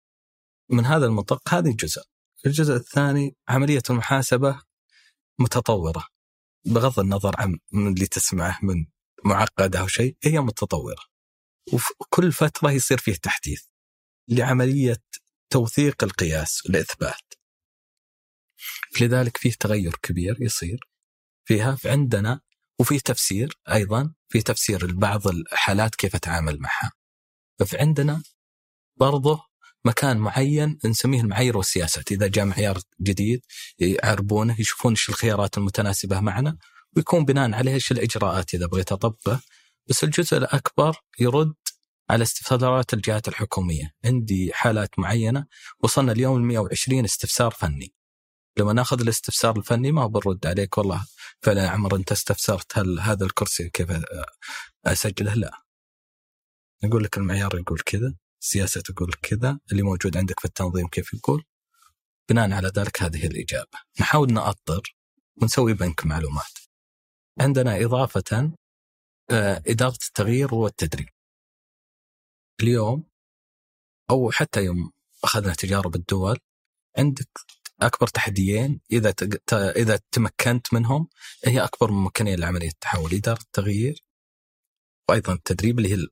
من هذا المنطق هذه جزء الجزء الثاني عملية المحاسبة متطورة. بغض النظر عن اللي تسمعه من معقده أو شيء هي متطورة. وكل فترة يصير فيه تحديث لعملية توثيق القياس والاثبات لذلك فيه تغير كبير يصير. فيها عندنا وفي تفسير أيضا في تفسير لبعض الحالات كيف أتعامل معها. فعندنا برضه مكان معين نسميه المعايير والسياسات. إذا جاء معيار جديد يعربونه يشوفون إيش الخيارات المتناسبة معنا ويكون بناء عليه إيش الإجراءات إذا بغيت أطبقه. بس الجزء الأكبر يرد على استفسارات الجهات الحكومية، عندي حالات معينة وصلنا اليوم ل 120 استفسار فني. لما ناخذ الاستفسار الفني ما برد عليك والله. فعلا يا عمر أنت استفسرت هل هذا الكرسي كيف أسجله؟ لا. نقول لك المعيار يقول كذا، السياسة تقول كذا، اللي موجود عندك في التنظيم كيف يقول؟ بناء على ذلك هذه الإجابة. نحاول نأطر ونسوي بنك معلومات. عندنا إضافة آه، إدارة التغيير والتدريب اليوم أو حتى يوم أخذنا تجارب الدول عندك أكبر تحديين إذا إذا تمكنت منهم هي أكبر ممكنية لعملية التحول إدارة التغيير وأيضا التدريب اللي هي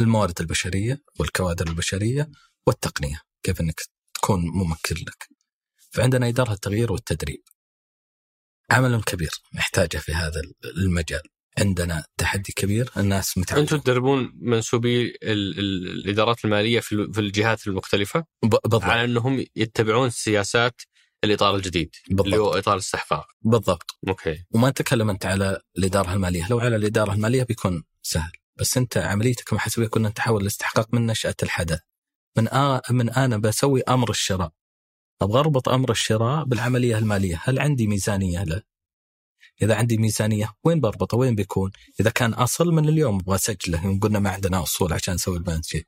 الموارد البشرية والكوادر البشرية والتقنية كيف أنك تكون ممكن لك. فعندنا إدارة التغيير والتدريب. عمل كبير نحتاجه في هذا المجال. عندنا تحدي كبير الناس متعودة. أنتم تدربون منسوبي الإدارات المالية في الجهات المختلفة؟ بالضبط. على أنهم يتبعون سياسات الإطار الجديد بالضبط. اللي هو إطار الاستحقاق بالضبط. أوكي. وما تكلم انت على الإدارة المالية. لو على الإدارة المالية بيكون سهل بس أنت عمليتك المحاسبيه كنا تحول الاستحقاق من نشأة الحدث. من آه من أنا بسوي أمر الشراء. أبغى أربط أمر الشراء بالعملية المالية، هل عندي ميزانية له؟ إذا عندي ميزانية وين بربطه؟ وين بيكون؟ إذا كان أصل من اليوم أبغى أسجله قلنا ما عندنا أصول عشان نسوي البالانس شيت.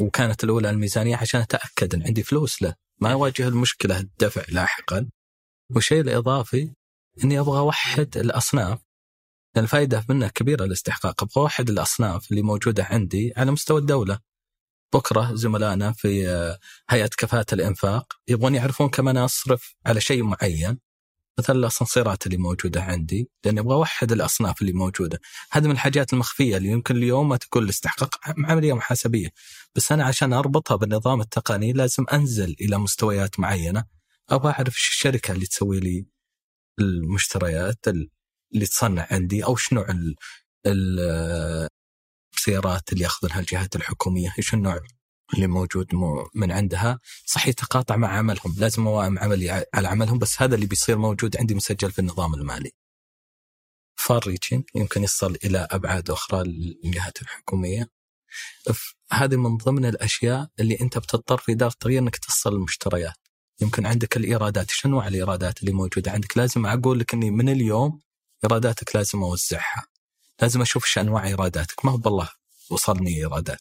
وكانت الأولى الميزانية عشان أتأكد إن عندي فلوس له، ما أواجه المشكلة الدفع لاحقا. والشيء الإضافي إني أبغى أوحد الأصناف الفائده منه كبيرة الاستحقاق أبغى أوحد الأصناف اللي موجودة عندي على مستوى الدولة بكرة زملائنا في آه، هيئة كفاءة الإنفاق يبغون يعرفون كم أنا أصرف على شيء معين مثلا الأسانسيرات اللي موجودة عندي لأني أبغى أوحد الأصناف اللي موجودة. هذه من الحاجات المخفية اللي يمكن اليوم ما تكون الاستحقاق عملية محاسبيه بس أنا عشان أربطها بالنظام التقني لازم أنزل إلى مستويات معينة أبغى أعرف الشركة اللي تسوي لي المشتريات اللي تصنع عندي أو شنو السيارات اللي ياخذونها الجهات الحكومية إيش النوع اللي موجود من عندها صح يتقاطع مع عملهم لازم اوائم عملي على عملهم بس هذا اللي بيصير موجود عندي مسجل في النظام المالي. فار يمكن يصل إلى أبعاد أخرى للجهات الحكومية. هذه من ضمن الأشياء اللي أنت بتضطر في إدارة التغيير إنك تصل المشتريات. يمكن عندك الإيرادات شنو انواع الإيرادات اللي موجودة عندك؟ لازم أقول لك إني من اليوم إيراداتك لازم أوزعها. لازم أشوف إيش أنواع إيراداتك. ما هو بالله وصلني إيرادات.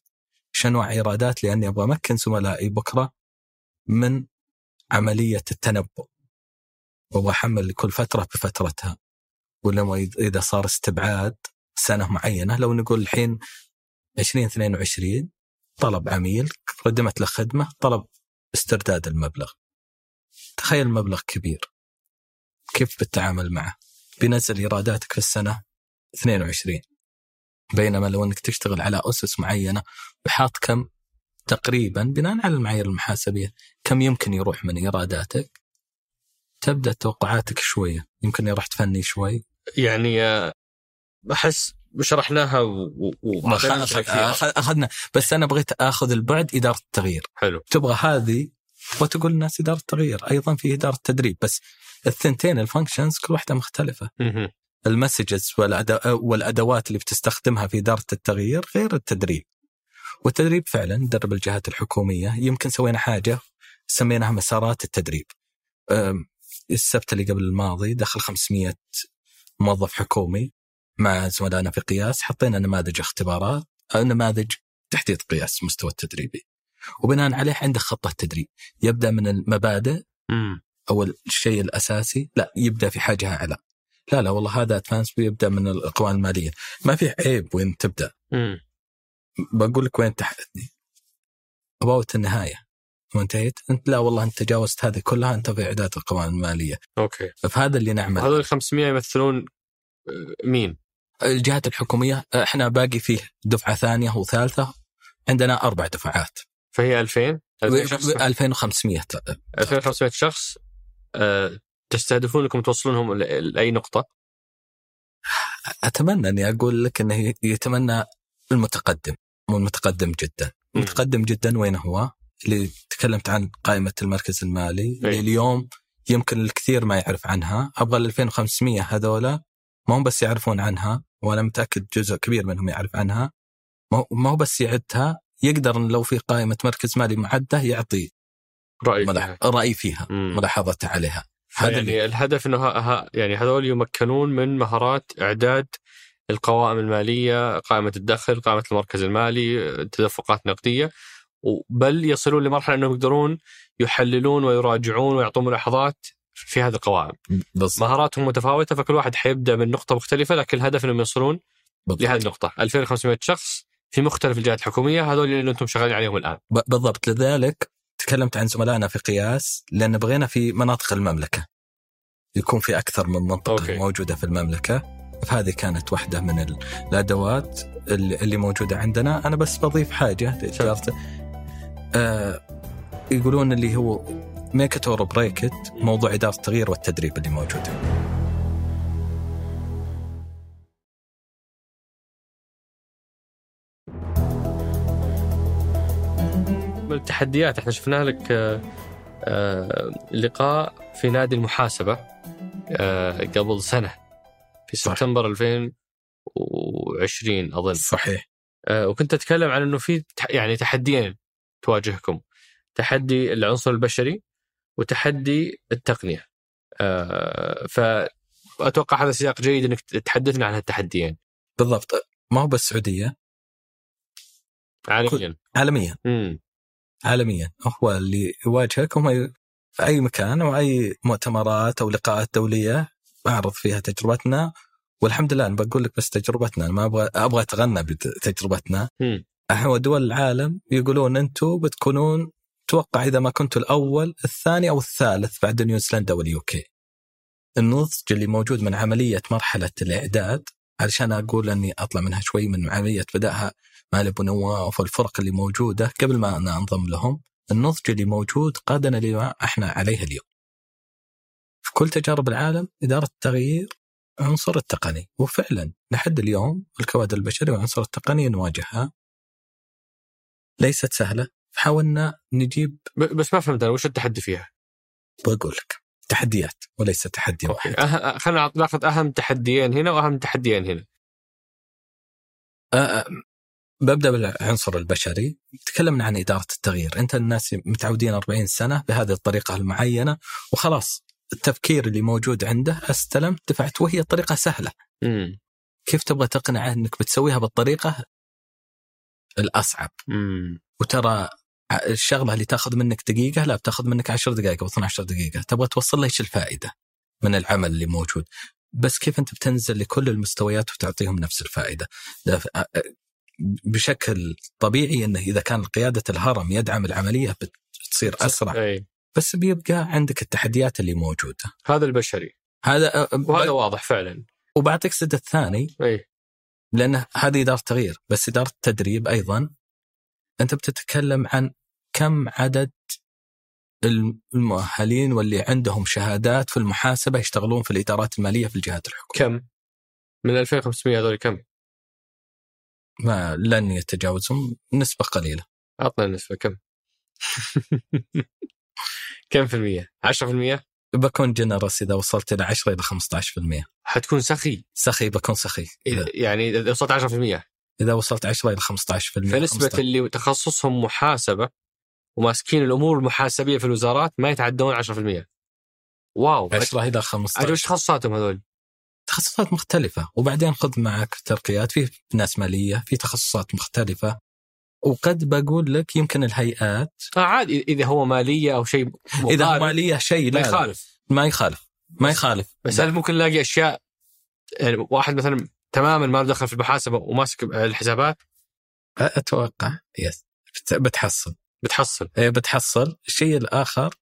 انواع ايرادات لأني أبغى أمكن زملائي بكرة من عملية التنبؤ. وأبغى أحمل كل فترة بفترتها. ولما إذا صار استبعاد سنة معينة لو نقول الحين 2022 طلب عميل قدمت له خدمة طلب استرداد المبلغ. تخيل مبلغ كبير. كيف بتتعامل معه؟ بينزل إيراداتك في السنة 22 بينما لو انك تشتغل على أسس معينة وحاط كم تقريبا بناء على المعايير المحاسبية كم يمكن يروح من إيراداتك تبدأ توقعاتك شوية. يمكن رحت فني شوي. يعني آه، أحس شرحناها و... أخذنا. بس أنا بغيت أخذ البعد إدارة التغيير. حلو. تبغى هذه وتقول الناس إدارة التغيير. أيضا في إدارة التدريب بس الثنتين ال functions كل واحدة مختلفة. ال messages والأدوات اللي بتستخدمها في إدارة التغيير غير التدريب. والتدريب فعلا ندرب الجهات الحكومية. يمكن سوينا حاجة سميناها مسارات التدريب. السبت اللي قبل الماضي دخل 500 موظف حكومي مع زملائنا في قياس. حطينا نماذج اختبارات نماذج تحديد قياس المستوى التدريبي. وبناء عليه عندك خطة تدريب. يبدأ من المبادئ أو الشيء الأساسي. لا يبدأ في حاجة أعلى. لا لا والله هذا advanced بيبدأ من القوائم المالية. ما في عيب وين تبدأ. بقول لك وين تحدي about النهاية. وانتهيت انت لا والله أنت تجاوزت هذه كلها أنت في إعداد القوائم المالية. okay. فهذا اللي نعمل. هذول ال 500 يمثلون آه، مين؟ الجهات الحكومية إحنا باقي فيه دفعة ثانية وثالثة. عندنا أربع دفعات. فهي 2000 2500 2500 شخص أه تستهدفون انكم توصلونهم لأي نقطة؟ أتمنى أني أقول لك إنه يتمنى المتقدم مو المتقدم جدا. المتقدم جدا وين هو؟ اللي تكلمت عن قائمة المركز المالي. اللي اليوم يمكن الكثير ما يعرف عنها. أبغى ال 2500 هذولا ما هم بس يعرفون عنها وأنا متأكد جزء كبير منهم يعرف عنها. ما هو بس يعدها يقدر لو في قائمة مركز مالي معدة يعطي رأي فيها. رأي فيها ملاحظته عليها. هذا يعني الهدف إنه ها يعني هذول يمكنون من مهارات إعداد القوائم المالية، قائمة الدخل، قائمة المركز المالي، تدفقات نقدية بل يصلون لمرحلة إنهم يقدرون يحللون ويراجعون ويعطون ملاحظات في هذه القوائم. بالضبط. مهاراتهم متفاوتة فكل واحد حيبدأ من نقطة مختلفة لكن الهدف إنهم يوصلون بالضبط. لهذه النقطة 2500 شخص في مختلف الجهات الحكومية هذول اللي أنتم شغالين عليهم الآن. بالضبط لذلك تكلمت عن زملائنا في قياس لأن بغينا في مناطق المملكة. يكون في أكثر من منطقة okay. موجودة في المملكة. فهذه كانت واحدة من الأدوات اللي موجودة عندنا. أنا بس بضيف حاجة آه يقولون اللي هو make it or break it موضوع إدارة التغيير والتدريب اللي موجود. التحديات إحنا شفنا لك آه، آه، لقاء في نادي المحاسبة آه، قبل سنة في سبتمبر 2020 أظن. صحيح. وكنت أتكلم عن إنه في يعني تحديين تواجهكم تحدي العنصر البشري وتحدي التقنية. فاتوقع هذا سياق جيد إنك تحدثنا عن هالتحديين. بالضبط. ما هو بس السعوديه عالميا. عالميا عالميا هو اللي يواجهك هم في أي مكان أو أي مؤتمرات أو لقاءات دولية أعرض فيها تجربتنا والحمد لله أنا بقول لك بس تجربتنا ما أبغى أبغى أتغنى بتجربتنا. هو دول العالم يقولون أنتم بتكونون توقع إذا ما كنتوا الأول الثاني أو الثالث بعد نيوزيلندا واليوكي. النضج اللي موجود من عملية مرحلة الإعداد علشان أقول أني أطلع منها شوي من عملية بدأها مال ابو نواف والفرق اللي موجودة قبل ما أنا أنضم لهم النضج اللي موجود قادنا لما إحنا عليه اليوم. في كل تجارب العالم إدارة التغيير عنصر التقني وفعلا لحد اليوم الكوادر البشري والعنصر التقني نواجهها ليست سهلة حاولنا نجيب بس ما فهمت أنا وش التحدي فيها؟ بقول لك تحديات وليس تحدي واحد أه... خلينا ناخذ أهم تحديين هنا وأهم تحديين هنا. أه ببدأ بالعنصر البشري. تكلمنا عن إدارة التغيير. أنت الناس متعودين 40 سنة بهذه الطريقة المعينة وخلاص التفكير اللي موجود عنده استلمت دفعت وهي طريقة سهلة. امم كيف تبغى تقنعه أنك بتسويها بالطريقة؟ الأصعب. امم وترى الشغلة اللي تاخذ منك دقيقة لا بتاخذ منك 10 دقائق أو 12 دقيقة. تبغى توصل له إيش الفائدة من العمل اللي موجود؟ بس كيف أنت بتنزل لكل المستويات وتعطيهم نفس الفائدة؟ ده بشكل طبيعي إنه إذا كان قيادة الهرم يدعم العملية بتصير أسرع. بس بيبقى عندك التحديات اللي موجودة. هذا البشري. هذا وهذا واضح فعلا. وبعطيك سد الثاني إي. لأن هذه إدارة تغيير بس إدارة التدريب أيضا. أنت بتتكلم عن كم عدد المؤهلين واللي عندهم شهادات في المحاسبة يشتغلون في الإدارات المالية في الجهات الحكومية؟ كم؟ من 2500 هذول كم؟ ما لن يتجاوزهم نسبة قليلة أعطنا النسبة كم؟ كم في المية؟ 10%؟ بكون جنرس إذا وصلت إلى 10 إلى 15% حتكون سخي سخي بكون سخي إذا يعني إذا وصلت 10% إذا وصلت 10 إلى 15% فنسبة 15. اللي تخصصهم محاسبة وماسكين الأمور المحاسبية في الوزارات ما يتعدون 10% واو 10 إلى أجل 15 وش تخصصاتهم هذول؟ تخصصات مختلفة وبعدين خذ معك ترقيات في ناس مالية في تخصصات مختلفة. وقد بقول لك يمكن الهيئات آه عادي إذا هو مالية أو شيء إذا مقارب، مالية شيء ما لا. لا، يخالف. ما يخالف. ما يخالف. بس هل ممكن نلاقي أشياء يعني واحد مثلا تماما ما له دخل في المحاسبه وماسك الحسابات. أتوقع يس بت- بتحصل. بتحصل. إيه بتحصل. الشيء الآخر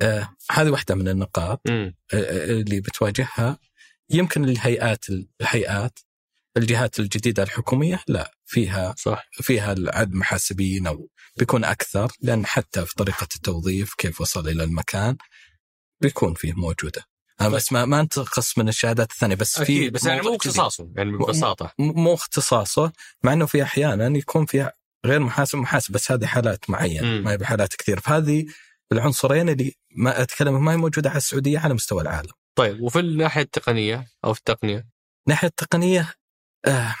آه هذه واحدة من النقاط. امم آه، اللي بتواجهها يمكن الهيئات الهيئات الجهات الجديدة الحكومية لا فيها صح فيها العدد محاسبين أو بيكون أكثر لأن حتى في طريقة التوظيف كيف وصل إلى المكان بيكون فيه موجودة أنا بس ما ما انتقص من الشهادات الثانية بس في بس يعني مو. اختصاصه يعني ببساطة مو اختصاصه مع إنه في أحيانا يكون فيها غير محاسب محاسب بس هذه حالات معينة. ما هي بحالات كثير فهذه العنصرين اللي ما أتكلم ما هي موجودة على السعودية على مستوى العالم. طيب وفي الناحية التقنية أو في التقنية ناحية التقنية آه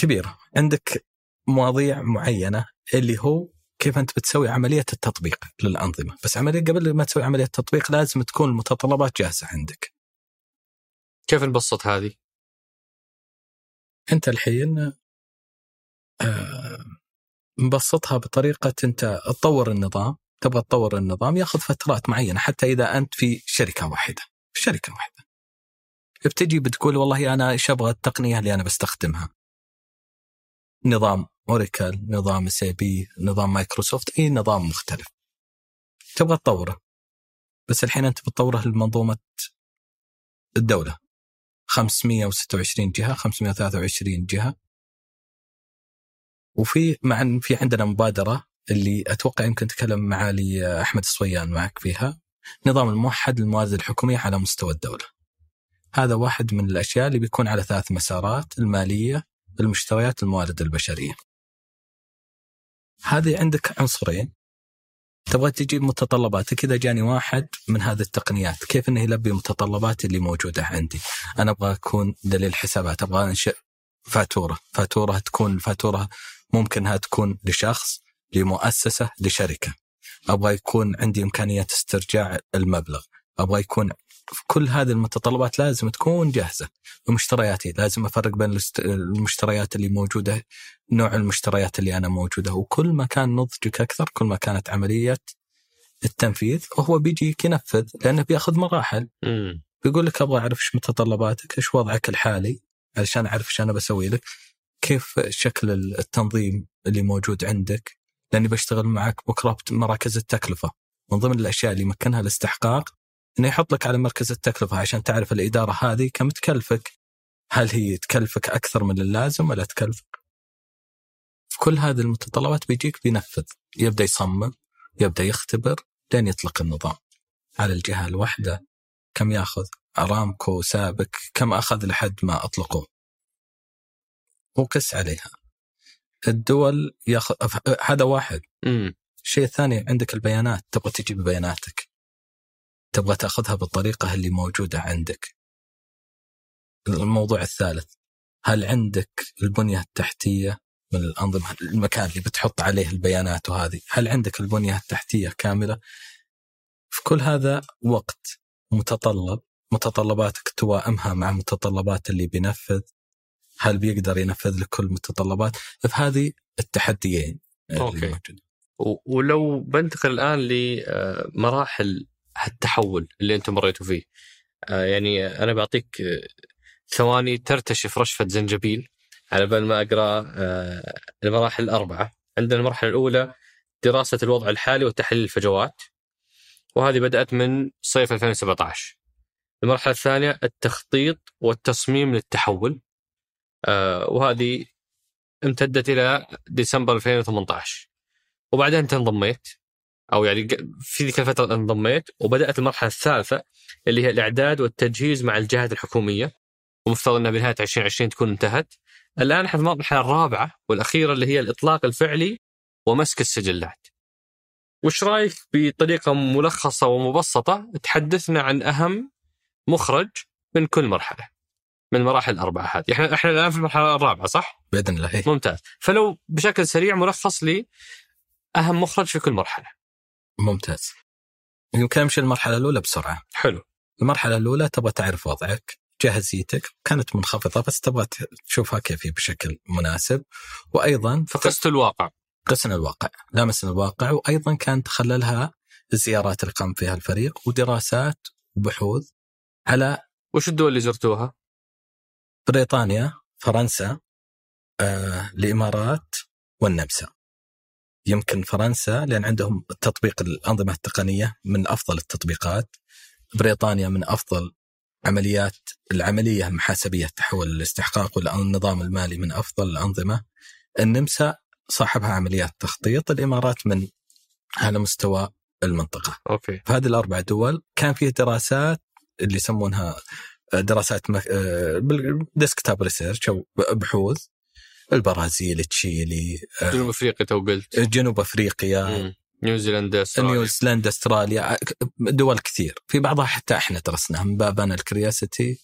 كبيره عندك مواضيع معينة اللي هو كيف أنت بتسوي عملية التطبيق للأنظمة، بس عملية قبل ما تسوي عملية التطبيق لازم تكون المتطلبات جاهزة عندك. كيف نبسط هذه؟ أنت الحين آه مبسطها بطريقة أنت تطور النظام، تبغى تطور النظام ياخذ فترات معينة حتى إذا أنت في شركة واحدة، في شركة واحدة. بتجي بتقول والله أنا إيش أبغى التقنية اللي أنا بستخدمها. نظام اوريكل، نظام SAP، نظام مايكروسوفت، أي نظام مختلف. تبغى تطوره. بس الحين أنت بتطوره لمنظومة الدولة. 526 جهة، 523 جهة. وفي مع في عندنا مبادرة اللي أتوقع يمكن تكلم معالي أحمد الصويان معك فيها. نظام الموحد للموارد الحكومية على مستوى الدولة. هذا واحد من الأشياء اللي بيكون على ثلاث مسارات المالية، المشتريات، الموارد البشرية. هذه عندك عنصرين. تبغى تجيب متطلباتك. إذا جاني واحد من هذه التقنيات كيف إنه يلبي متطلباتي اللي موجودة عندي؟ أنا أبغى أكون دليل حسابات أبغى أنشئ فاتورة. فاتورة تكون الفاتوره ممكنها تكون لشخص. لمؤسسة لشركة. أبغى يكون عندي إمكانية استرجاع المبلغ. أبغى يكون كل هذه المتطلبات لازم تكون جاهزة. ومشترياتي لازم أفرق بين المشتريات اللي موجودة نوع المشتريات اللي أنا موجودة. وكل ما كان نضجك أكثر كل ما كانت عملية التنفيذ وهو بيجيك ينفذ. لأنه بيأخذ مراحل. بيقول لك أبغى أعرف إيش متطلباتك، إيش وضعك الحالي علشان أعرف إيش أنا بسوي لك، كيف شكل التنظيم اللي موجود عندك، لأني بشتغل معك بكره بمراكز التكلفة، من ضمن الأشياء اللي يمكنها الاستحقاق إنه يحط لك على مركز التكلفة عشان تعرف الإدارة هذه كم تكلفك، هل هي تكلفك أكثر من اللازم ولا تكلفك؟ في كل هذه المتطلبات بيجيك بينفذ، يبدأ يصمم، يبدأ يختبر لين يطلق النظام. على الجهة الواحدة كم ياخذ؟ أرامكو سابك كم أخذ لحد ما اطلقوه وقس عليها. الدول ياخذ هذا واحد. الشيء الثاني عندك البيانات. تبغى تجيب بياناتك تبغى تاخذها بالطريقة اللي موجودة عندك. الموضوع الثالث هل عندك البنية التحتية من الأنظمة المكان اللي بتحط عليه البيانات وهذه؟ هل عندك البنية التحتية كاملة؟ في كل هذا وقت متطلب متطلباتك توائمها مع متطلبات اللي بينفذ. هل بيقدر ينفذ لك كل المتطلبات؟ فهذه التحديين. و- ولو بنتقل الآن لمراحل التحول اللي أنتم مريتوا فيه. آه، يعني أنا بعطيك آه، ثواني ترتشف رشفة زنجبيل على بال ما أقرأ آه، المراحل الأربعة. عندنا المرحلة الأولى دراسة الوضع الحالي وتحليل الفجوات. وهذه بدأت من صيف 2017 المرحلة الثانية التخطيط والتصميم للتحول. آه، وهذه امتدت إلى ديسمبر 2018 وبعدين أنت انضميت أو يعني في ذيك الفترة انضميت وبدأت المرحلة الثالثة اللي هي الإعداد والتجهيز مع الجهات الحكومية ومفترض أنها بنهاية 2020 تكون انتهت. الآن إحنا في المرحلة الرابعة والأخيرة اللي هي الإطلاق الفعلي ومسك السجلات. وش رأيك بطريقة ملخصة ومبسطة تحدثنا عن أهم مخرج من كل مرحلة من المراحل الأربعة هذه، إحنا إحنا الآن في المرحلة الرابعة صح؟ بإذن الله إيه. ممتاز، فلو بشكل سريع ملخص لي أهم مخرج في كل مرحلة. ممتاز يمكن أمشي المرحله الأولى بسرعة حلو. المرحلة الأولى تبغى تعرف وضعك جاهزيتك كانت منخفضة بس تبغى تشوفها كيف هي بشكل مناسب وأيضا فقست الواقع. قسنا الواقع لامسنا الواقع وأيضا كان تخللها الزيارات اللي قام فيها الفريق ودراسات وبحوث على وش الدول اللي زرتوها؟ بريطانيا فرنسا آه، الإمارات والنمسا. يمكن فرنسا لأن عندهم تطبيق الأنظمة التقنية من أفضل التطبيقات. بريطانيا من أفضل عمليات العملية المحاسبيه تحول الاستحقاق والنظام المالي من أفضل الأنظمة. النمسا صاحبها عمليات تخطيط الإمارات من على مستوى المنطقة. okay. في هذه الأربع دول كان فيه دراسات اللي يسمونها دراسات desktop research أو بحوث. البرازيل تشيلي آه، جنوب أفريقيا تو قلت. جنوب أفريقيا. نيوزيلندا أستراليا. نيوزيلندا أستراليا. دول كثير. في بعضها حتى إحنا درسناها من باب أنا الكرياسيتي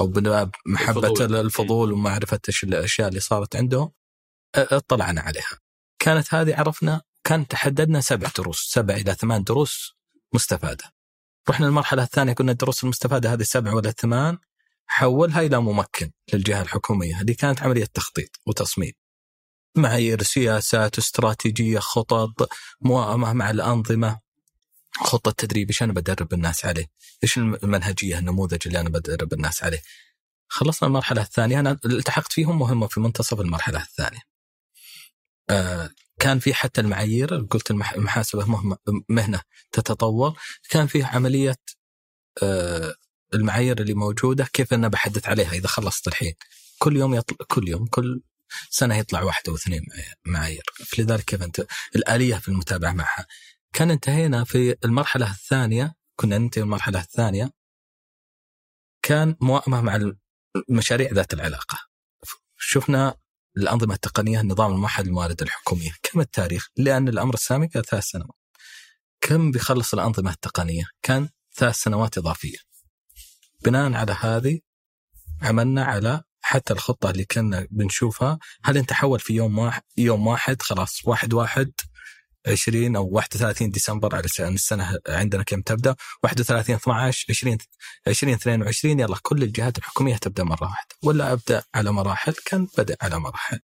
أو من باب محبة الفضول. الفضول ومعرفة إيش الأشياء اللي صارت عندهم. اطلعنا عليها. كانت هذه عرفنا كان تحددنا سبع دروس سبع إلى ثمان دروس مستفادة. رحنا المرحله الثانية قلنا الدروس المستفادة هذه سبع ولا ثمان حولها إلى ممكن للجهة الحكومية هذه كانت عملية تخطيط وتصميم معايير سياسات استراتيجية خطط موائمه مع الأنظمة خطة تدريب إيش أنا بدرب الناس عليه؟ إيش المنهجية النموذج اللي أنا بدرب الناس عليه؟ خلصنا المرحلة الثانية أنا التحقت فيهم مهمة في منتصف المرحلة الثانية. آه كان في حتى المعايير قلت المح- المحاسبة مهنة تتطور كان في عمليه آه المعايير اللي موجودة كيف أنا بحدث عليها إذا خلصت الحين. كل يوم يطلع كل يوم كل سنة يطلع واحدة واثنين معايير. فلذلك كيف انت الآلية في المتابعة معها. كان انتهينا في المرحلة الثانية كنا ننتهي المرحلة الثانية كان موائمه مع المشاريع ذات العلاقة. شفنا الأنظمة التقنية النظام الموحد للموارد الحكومية. كم التاريخ؟ لأن الأمر السامي كان ثلاث سنوات. كم بيخلص الأنظمة التقنية؟ كان ثلاث سنوات إضافية. بناء على هذه عملنا على حتى الخطة اللي كنا بنشوفها. هل انت حول في يوم واحد يوم واحد؟ خلاص واحد واحد. 20 أو 31 ديسمبر على سنة السنة عندنا كم تبدأ؟ 31 12 20 20 22 يلا كل الجهات الحكومية تبدأ مرة واحدة. ولا أبدأ على مراحل كان بدأ على مراحل.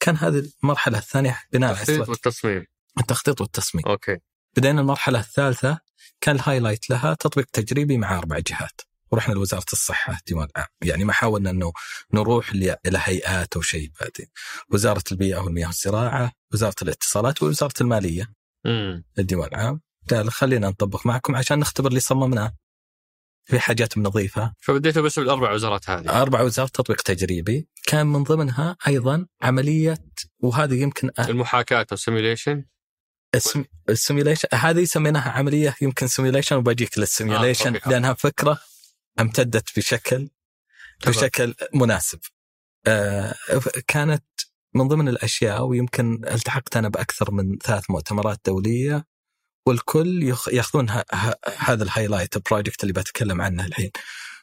كان هذه المرحلة الثانية بناء على التخطيط والتصميم. التخطيط والتصميم. أوكي. بدينا المرحلة الثالثة كان ال highlight لها تطبيق تجريبي مع أربع جهات. ورحنا لوزارة الصحة ديوان عام يعني ما حاولنا إنه نروح إلى هيئات أو شيء بعدين. وزارة البيئة والمياه والزراعة وزارة الاتصالات ووزارة المالية. امم الديوان العام قال خلينا نطبق معكم عشان نختبر اللي صممناه. في حاجات بنضيفها فبديتوا بس بالأربع وزارات هذه. أربع وزارات تطبيق تجريبي. كان من ضمنها أيضا عملية وهذه يمكن أ- المحاكاة أو simulation السم... ال simulation هذه سميناها عملية يمكن simulation وبجيك لل simulation okay. لأنها فكرة. امتدت بشكل. بشكل مناسب آه كانت من ضمن الأشياء ويمكن التحقت أنا بأكثر من ثلاث مؤتمرات دولية والكل يأخذون هذا ال highlight project اللي بتكلم عنه الحين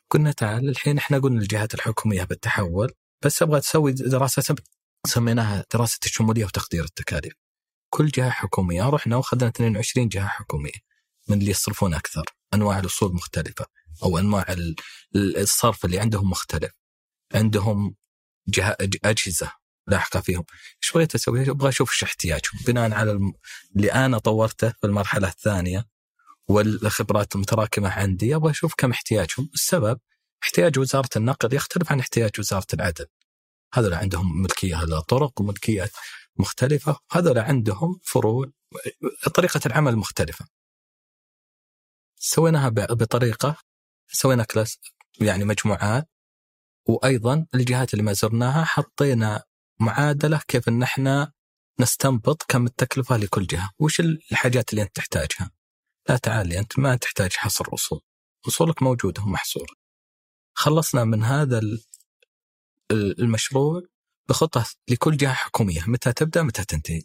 قلنا تعال الحين إحنا قلنا للجهات الحكومية بالتحول بس أبغى تسوي دراسة سب- سميناها دراسة الشمولية وتقدير التكاليف. كل جهة حكومية رحنا وأخذنا 22 جهة حكومية من اللي يصرفون أكثر، أنواع الأصول مختلفة أو أنواع ال- ال- الصرف اللي عندهم مختلف. عندهم أج- أجهزة لاحقة فيهم، إيش بغيت أسوي؟ أبغى أشوف إيش احتياجهم بناء على. اللي أنا طورته في المرحلة الثانية والخبرات المتراكمة عندي أبغى أشوف كم احتياجهم، السبب احتياج وزارة النقل يختلف عن احتياج وزارة العدل. هذول عندهم ملكية للطرق وملكيه مختلفة، هذول عندهم فروع طريقة العمل مختلفة. سويناها بطريقة سوينا كلاس يعني مجموعات وأيضا الجهات اللي ما زرناها حطينا معادلة كيف إن إحنا نستنبط كم التكلفة لكل جهة، وش الحاجات اللي أنت تحتاجها؟ لا تعالي أنت ما تحتاج حصر أصول، أصولك موجودة ومحصورة. خلصنا من هذا ال- ال- المشروع بخطة لكل جهة حكومية، متى تبدأ متى تنتهي.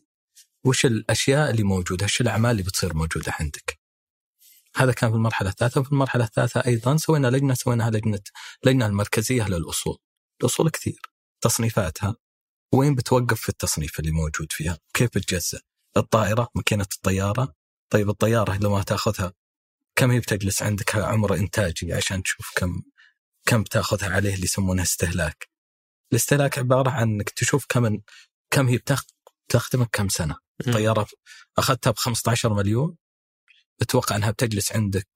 وش الأشياء اللي موجودة؟ وش الأعمال اللي بتصير موجودة عندك؟ هذا كان في المرحلة الثالثة، وفي المرحلة الثالثة أيضا سوينا لجنة سويناها لجنة لجنة المركزية للأصول. الأصول كثير، تصنيفاتها وين بتوقف في التصنيف اللي موجود فيها؟ كيف بتجزأ؟ الطائرة ماكينة الطيارة، طيب الطيارة لما تأخذها كم هي بتجلس عندك عمر إنتاجي عشان تشوف كم كم تاخذها عليه اللي يسمونه استهلاك. الاستهلاك عبارة عن إنك تشوف كم كم هي بتاخ- تخدمك كم سنة. طياره أخذتها ب 15 مليون أتوقع أنها بتجلس عندك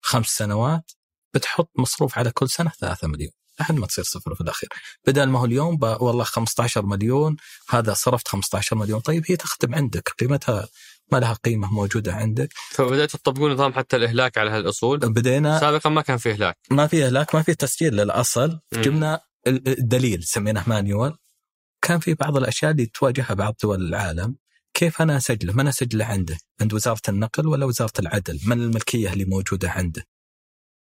خمس سنوات بتحط مصروف على كل سنة 3 مليون لحد ما تصير صفر في الأخير. بدل ما هو اليوم. والله 15 مليون هذا صرفت 15 مليون. طيب هي تخدم عندك قيمتها ما لها قيمة موجودة عندك. فبدأتوا تطبقون نظام حتى الإهلاك على هالأصول؟ بدينا سابقا ما كان في إهلاك. ما في إهلاك ما في تسجيل للأصل. جبنا ال- الدليل سميناه مانيوال. كان في بعض الأشياء اللي تواجهها بعض دول العالم. كيف أنا أسجله؟ من أسجله عنده؟ عند وزارة النقل ولا وزارة العدل؟ من الملكية اللي موجودة عنده؟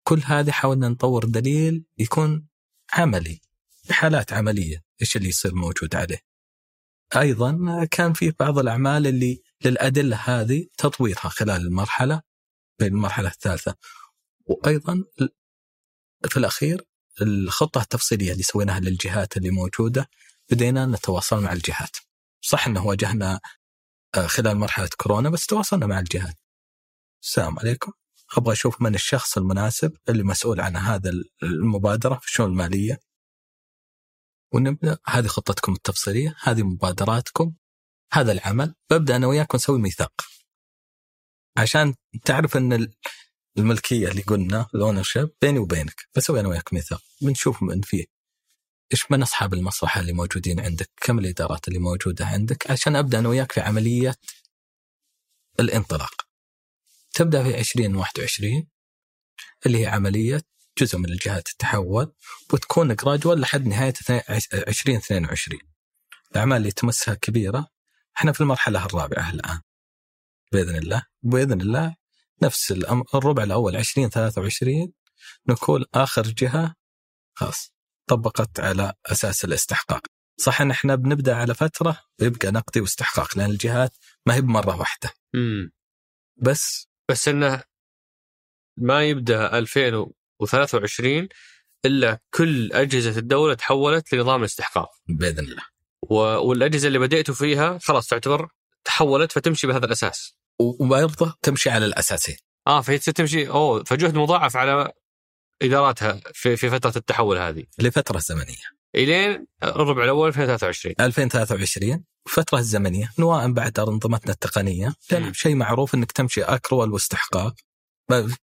كل هذه حاولنا نطور دليل يكون عملي بحالات عملية إيش اللي يصير موجود عليه. أيضا كان في بعض الأعمال اللي للأدلة هذه تطويرها خلال المرحلة بين المرحلة الثالثة. وأيضا في الأخير الخطة التفصيلية اللي سويناها للجهات اللي موجودة بدينا نتواصل مع الجهات. صح إنه واجهنا خلال مرحلة كورونا بس تواصلنا مع الجهات. السلام عليكم أبغى أشوف من الشخص المناسب اللي مسؤول عن هذا المبادرة في الشؤون المالية. ونبدأ هذه خطتكم التفصيلية، هذه مبادراتكم، هذا العمل، ببدأ أنا وياكم نسوي ميثاق. عشان تعرف إن ال- الملكية اللي قلنا ال ownership بيني وبينك، بسوي أنا وياك ميثاق، بنشوف من فيه إيش من أصحاب المصلحة اللي موجودين عندك؟ كم الإدارات اللي موجودة عندك؟ عشان أبدأ أنا وياك في عملية الانطلاق. تبدأ في 2021 اللي هي عملية جزء من الجهات تتحول وتكون جراجوال لحد نهاية 2022. الأعمال اللي تمسها كبيرة إحنا في المرحلة الرابعة الآن. بإذن الله، بإذن الله نفس الربع الأول 2023 نكون آخر جهة خلاص طبقت على أساس الاستحقاق. صح إن إحنا بنبدأ على فترة ويبقى نقدي واستحقاق لأن الجهات ما هي بمرة واحدة امم بس بس إنه ما يبدأ 2023 إلا كل أجهزة الدولة تحولت لنظام الاستحقاق بإذن الله. و- والأجهزة اللي بديتوا فيها خلاص تعتبر تحولت فتمشي بهذا الأساس. وبرضه تمشي على الأساسين. آه فهي تمشي أوه فجهد مضاعف على إداراتها في في فترة التحول هذه. لفترة زمنية. إلين الربع الأول 2023 2023 الفترة الزمنية نواء بعد أنظمتنا التقنية. لأن مم. شيء معروف أنك تمشي أكرول واستحقاق.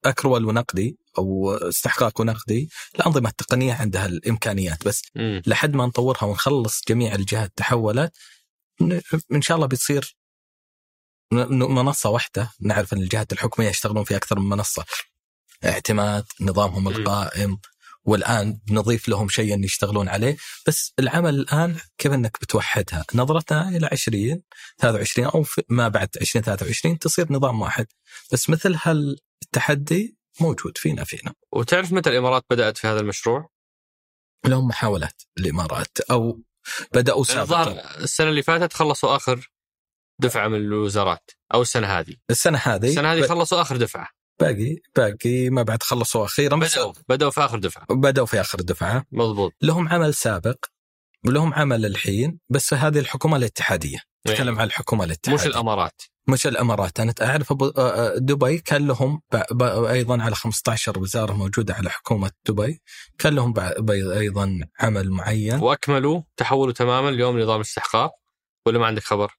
أكرول ونقدي أو استحقاق ونقدي. الأنظمة التقنية عندها الإمكانيات بس مم. لحد ما نطورها ونخلص جميع الجهات تحولت إن شاء الله بتصير منصة واحدة. نعرف أن الجهات الحكومية يشتغلون في أكثر من منصة. اعتماد نظامهم. القائم والآن نضيف لهم شيء أن يشتغلون عليه. بس العمل الآن كيف أنك بتوحدها؟ نظرتنا إلى 20 23 أو في- ما بعد 20 23 تصير نظام واحد. بس مثل هالتحدي موجود فينا فينا. وتعرف متى الإمارات بدأت في هذا المشروع؟ لهم محاولات الإمارات أو بدأوا سابقا. السنة اللي فاتت خلصوا آخر دفعة من الوزارات أو السنة هذه. السنة هذه السنة هذه ب- خلصوا آخر دفعة. باقي باقي ما بعد خلصوا أخيرا بس بدأوا بدأوا في آخر دفعة. بدأوا في آخر دفعة. مضبوط. لهم عمل سابق ولهم عمل الحين بس هذه الحكومة الاتحادية. تكلم عن الحكومة الاتحادية. مش الإمارات. مش الإمارات. أنا أعرف أبو- آه، دبي كان لهم أيضا على 15 وزارة موجودة على حكومة دبي. كان لهم أيضا عمل معين. وأكملوا تحولوا تماما اليوم نظام الاستحقاق ولا ما عندك خبر؟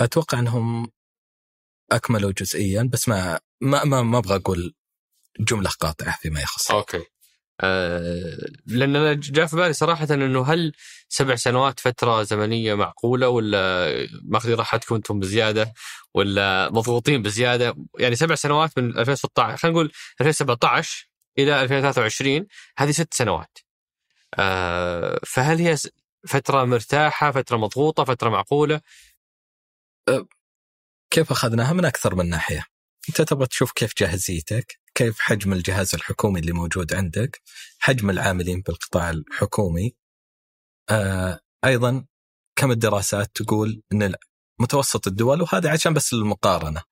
أتوقع أنهم اكملوا جزئيا بس ما ما ما, ما أبغى أقول جملة قاطعة فيما يخص. أوكي. آه لأن أنا جاء في بالي صراحة إنه هل سبع سنوات فترة زمنية معقولة ولا ماخذين راحتكم أنتم بزيادة ولا مضغوطين بزيادة؟ يعني سبع سنوات من 2016 خلينا نقول 2017 إلى 2023 هذه ست سنوات. آه فهل هي فترة مرتاحة فترة مضغوطة فترة معقولة؟ كيف أخذناها من أكثر من ناحية؟ أنت تبغى تشوف كيف جاهزيتك كيف حجم الجهاز الحكومي اللي موجود عندك حجم العاملين بالقطاع الحكومي. آه أيضا كم الدراسات تقول إن متوسط الدول وهذا عشان بس المقارنه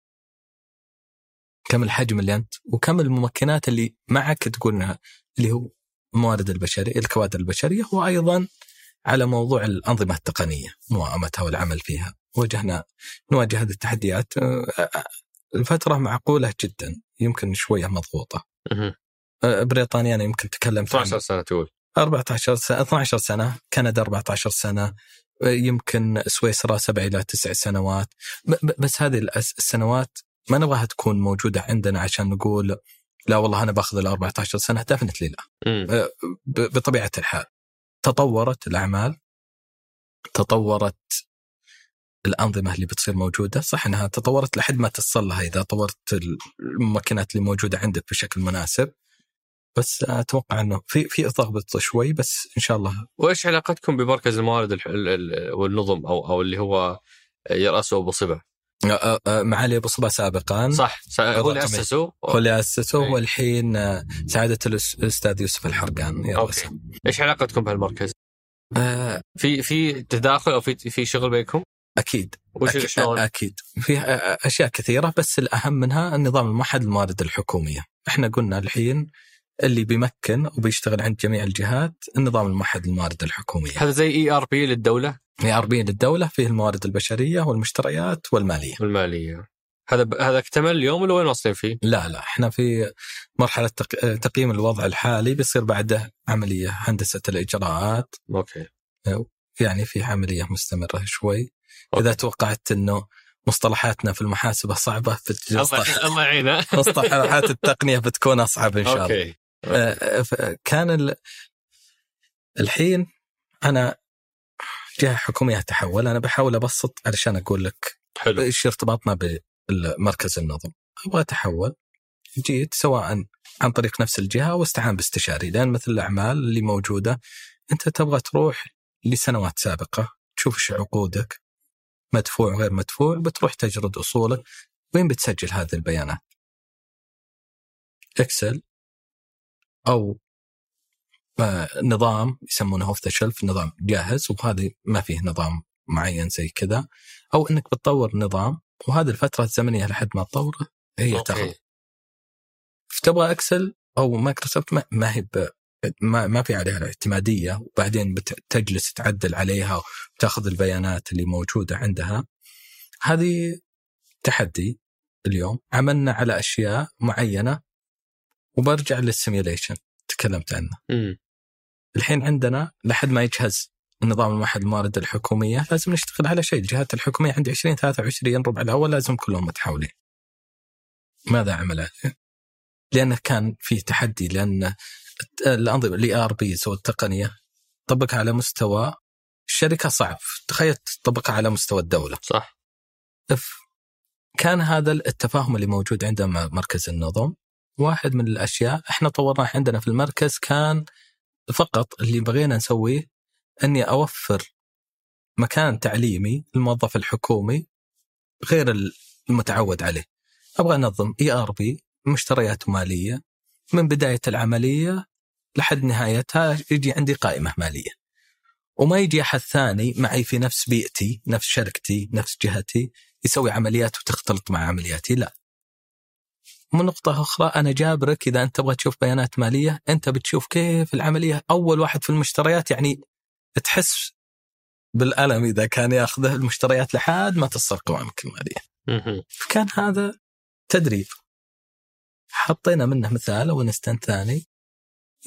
كم الحجم اللي أنت وكم الممكنات اللي معك تقول إنها اللي هو الموارد البشرية الكوادر البشرية وأيضا على موضوع الأنظمة التقنية موائمتها والعمل فيها. واجهنا نواجه هذه التحديات آه، آه، الفترة معقولة جدا يمكن شوية مضغوطة. مهم. آه، بريطانيا أنا يمكن تكلمت عن 12 سنة تقول. 14 سنه 12 سنة كندا 14 سنة يمكن سويسرا سبع إلى تسع سنوات. بس هذه السنوات ما نبغاها تكون موجودة عندنا عشان نقول لا والله أنا باخذ ال 14 سنة دفنتلي لا. مم. ب- بطبيعة الحال. تطورت الأعمال تطورت الأنظمة اللي بتصير موجودة صح إنها تطورت لحد ما تصل لها إذا طورت الممكنات اللي موجودة عندك بشكل مناسب. بس أتوقع إنه في في ضغط شوي بس إن شاء الله. وإيش علاقتكم بمركز الموارد والنظم أو أو اللي هو يرأسه آه، آه، معالي أبو صبا سابقا صح هو اللي. أسسه هو اللي أسسه. والحين سعادة الأستاذ يوسف الحرقان. okay إيش علاقتكم بهالمركز؟ آه، في في تداخل أو في في شغل بينكم؟ أكيد وش أكيد؟ أكيد في أشياء كثيرة بس الأهم منها النظام الموحد للموارد الحكومية إحنا قلنا الحين اللي بيمكن وبيشتغل عند جميع الجهات النظام الموحد للموارد الحكومية هذا زي ERP للدولة ERP للدولة فيه الموارد البشرية والمشتريات والمالية. والمالية. هذا ب... هذا اكتمل اليوم ولا وين واصلين فيه؟ لا لا إحنا في مرحلة تق- تقييم الوضع الحالي بيصير بعده عملية هندسة الإجراءات. okay. يعني في عملية مستمرة شوي. okay. إذا توقعت أنه مصطلحاتنا في المحاسبة صعبة في الله يعينه. مصطلحات التقنية بتكون أصعب إن شاء الله. okay. آه، ف- كان ال... الحين أنا جهة حكومية تحول أنا بحاول أبسط علشان أقول لك حلو. إيش ارتباطنا بمركز النظم. أبغى أتحول جيت سواء عن طريق نفس الجهة أو استعان باستشاري لأن مثل الأعمال اللي موجودة أنت تبغى تروح لسنوات سابقة تشوف إيش عقودك مدفوع غير مدفوع بتروح تجرد اصولك وين بتسجل هذه البيانات؟ Excel أو نظام يسمونه off the shelf نظام جاهز وهذه ما فيه نظام معين زي كذا. أو إنك بتطور نظام وهذه الفترة الزمنية لحد ما تطوره هي تاخذ. فتبغى Excel أو مايكروسوفت ما, ما هي. ما, ما في عليها الاعتماديه وبعدين بتجلس تعدل عليها وتاخذ البيانات اللي موجودة عندها. هذه تحدي اليوم. عملنا على أشياء معينة وبرجع لل simulation تكلمت عنه الحين عندنا لحد ما يجهز النظام الموحد الموارد الحكومية لازم نشتغل على شيء. الجهات الحكومية عندي 20 23 ربع الأول لازم كلهم متحولين. ماذا عمل عليه؟ لأنه كان في تحدي لأن الأنظمة ال ERPs والتقنية طبقها على مستوى الشركة صعب. تخيل تطبقها على مستوى الدولة. صح. كان هذا التفاهم اللي موجود عندنا مركز النظم. واحد من الأشياء إحنا طورناه عندنا في المركز كان فقط اللي بغينا نسويه أني أوفر مكان تعليمي للموظف الحكومي غير المتعود عليه. أبغى أنظم ERP مشتريات مالية من بداية العملية لحد نهايتها يجي عندي قائمة مالية. وما يجي أحد ثاني معي في نفس بيئتي، نفس شركتي، نفس جهتي يسوي عمليات وتختلط مع عملياتي، لا. من نقطة أخرى أنا جابرك إذا أنت تبغى تشوف بيانات مالية أنت بتشوف كيف العملية. أول واحد في المشتريات يعني تحس بالألم إذا كان ياخذه المشتريات لحد ما تصل قوائمك المالية. كان هذا تدريب. حطينا منه مثال أو ثاني.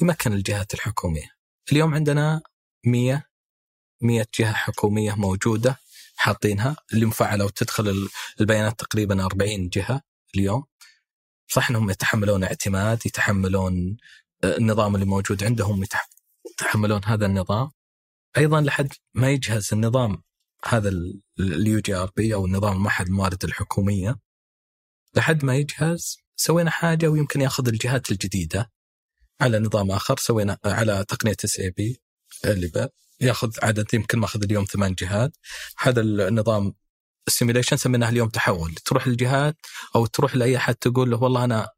يمكن الجهات الحكومية. اليوم عندنا 100 100 جهة حكومية موجودة حاطينها. اللي مفعلة وتدخل البيانات تقريبا 40 جهة اليوم. صح إنهم يتحملون اعتماد يتحملون آه، النظام اللي موجود عندهم يتحملون هذا النظام. أيضا لحد ما يجهز النظام هذا ال UGRP أو النظام الموحد الموارد الحكومية. لحد ما يجهز سوينا حاجة ويمكن يأخذ الجهات الجديدة. على نظام آخر سوينا على تقنية SAP اللي يأخذ عدد يمكن ماخذ اليوم ثمان جهات. هذا النظام ال simulation سميناه اليوم تحول. تروح للجهات أو تروح لأي أحد تقول له والله أنا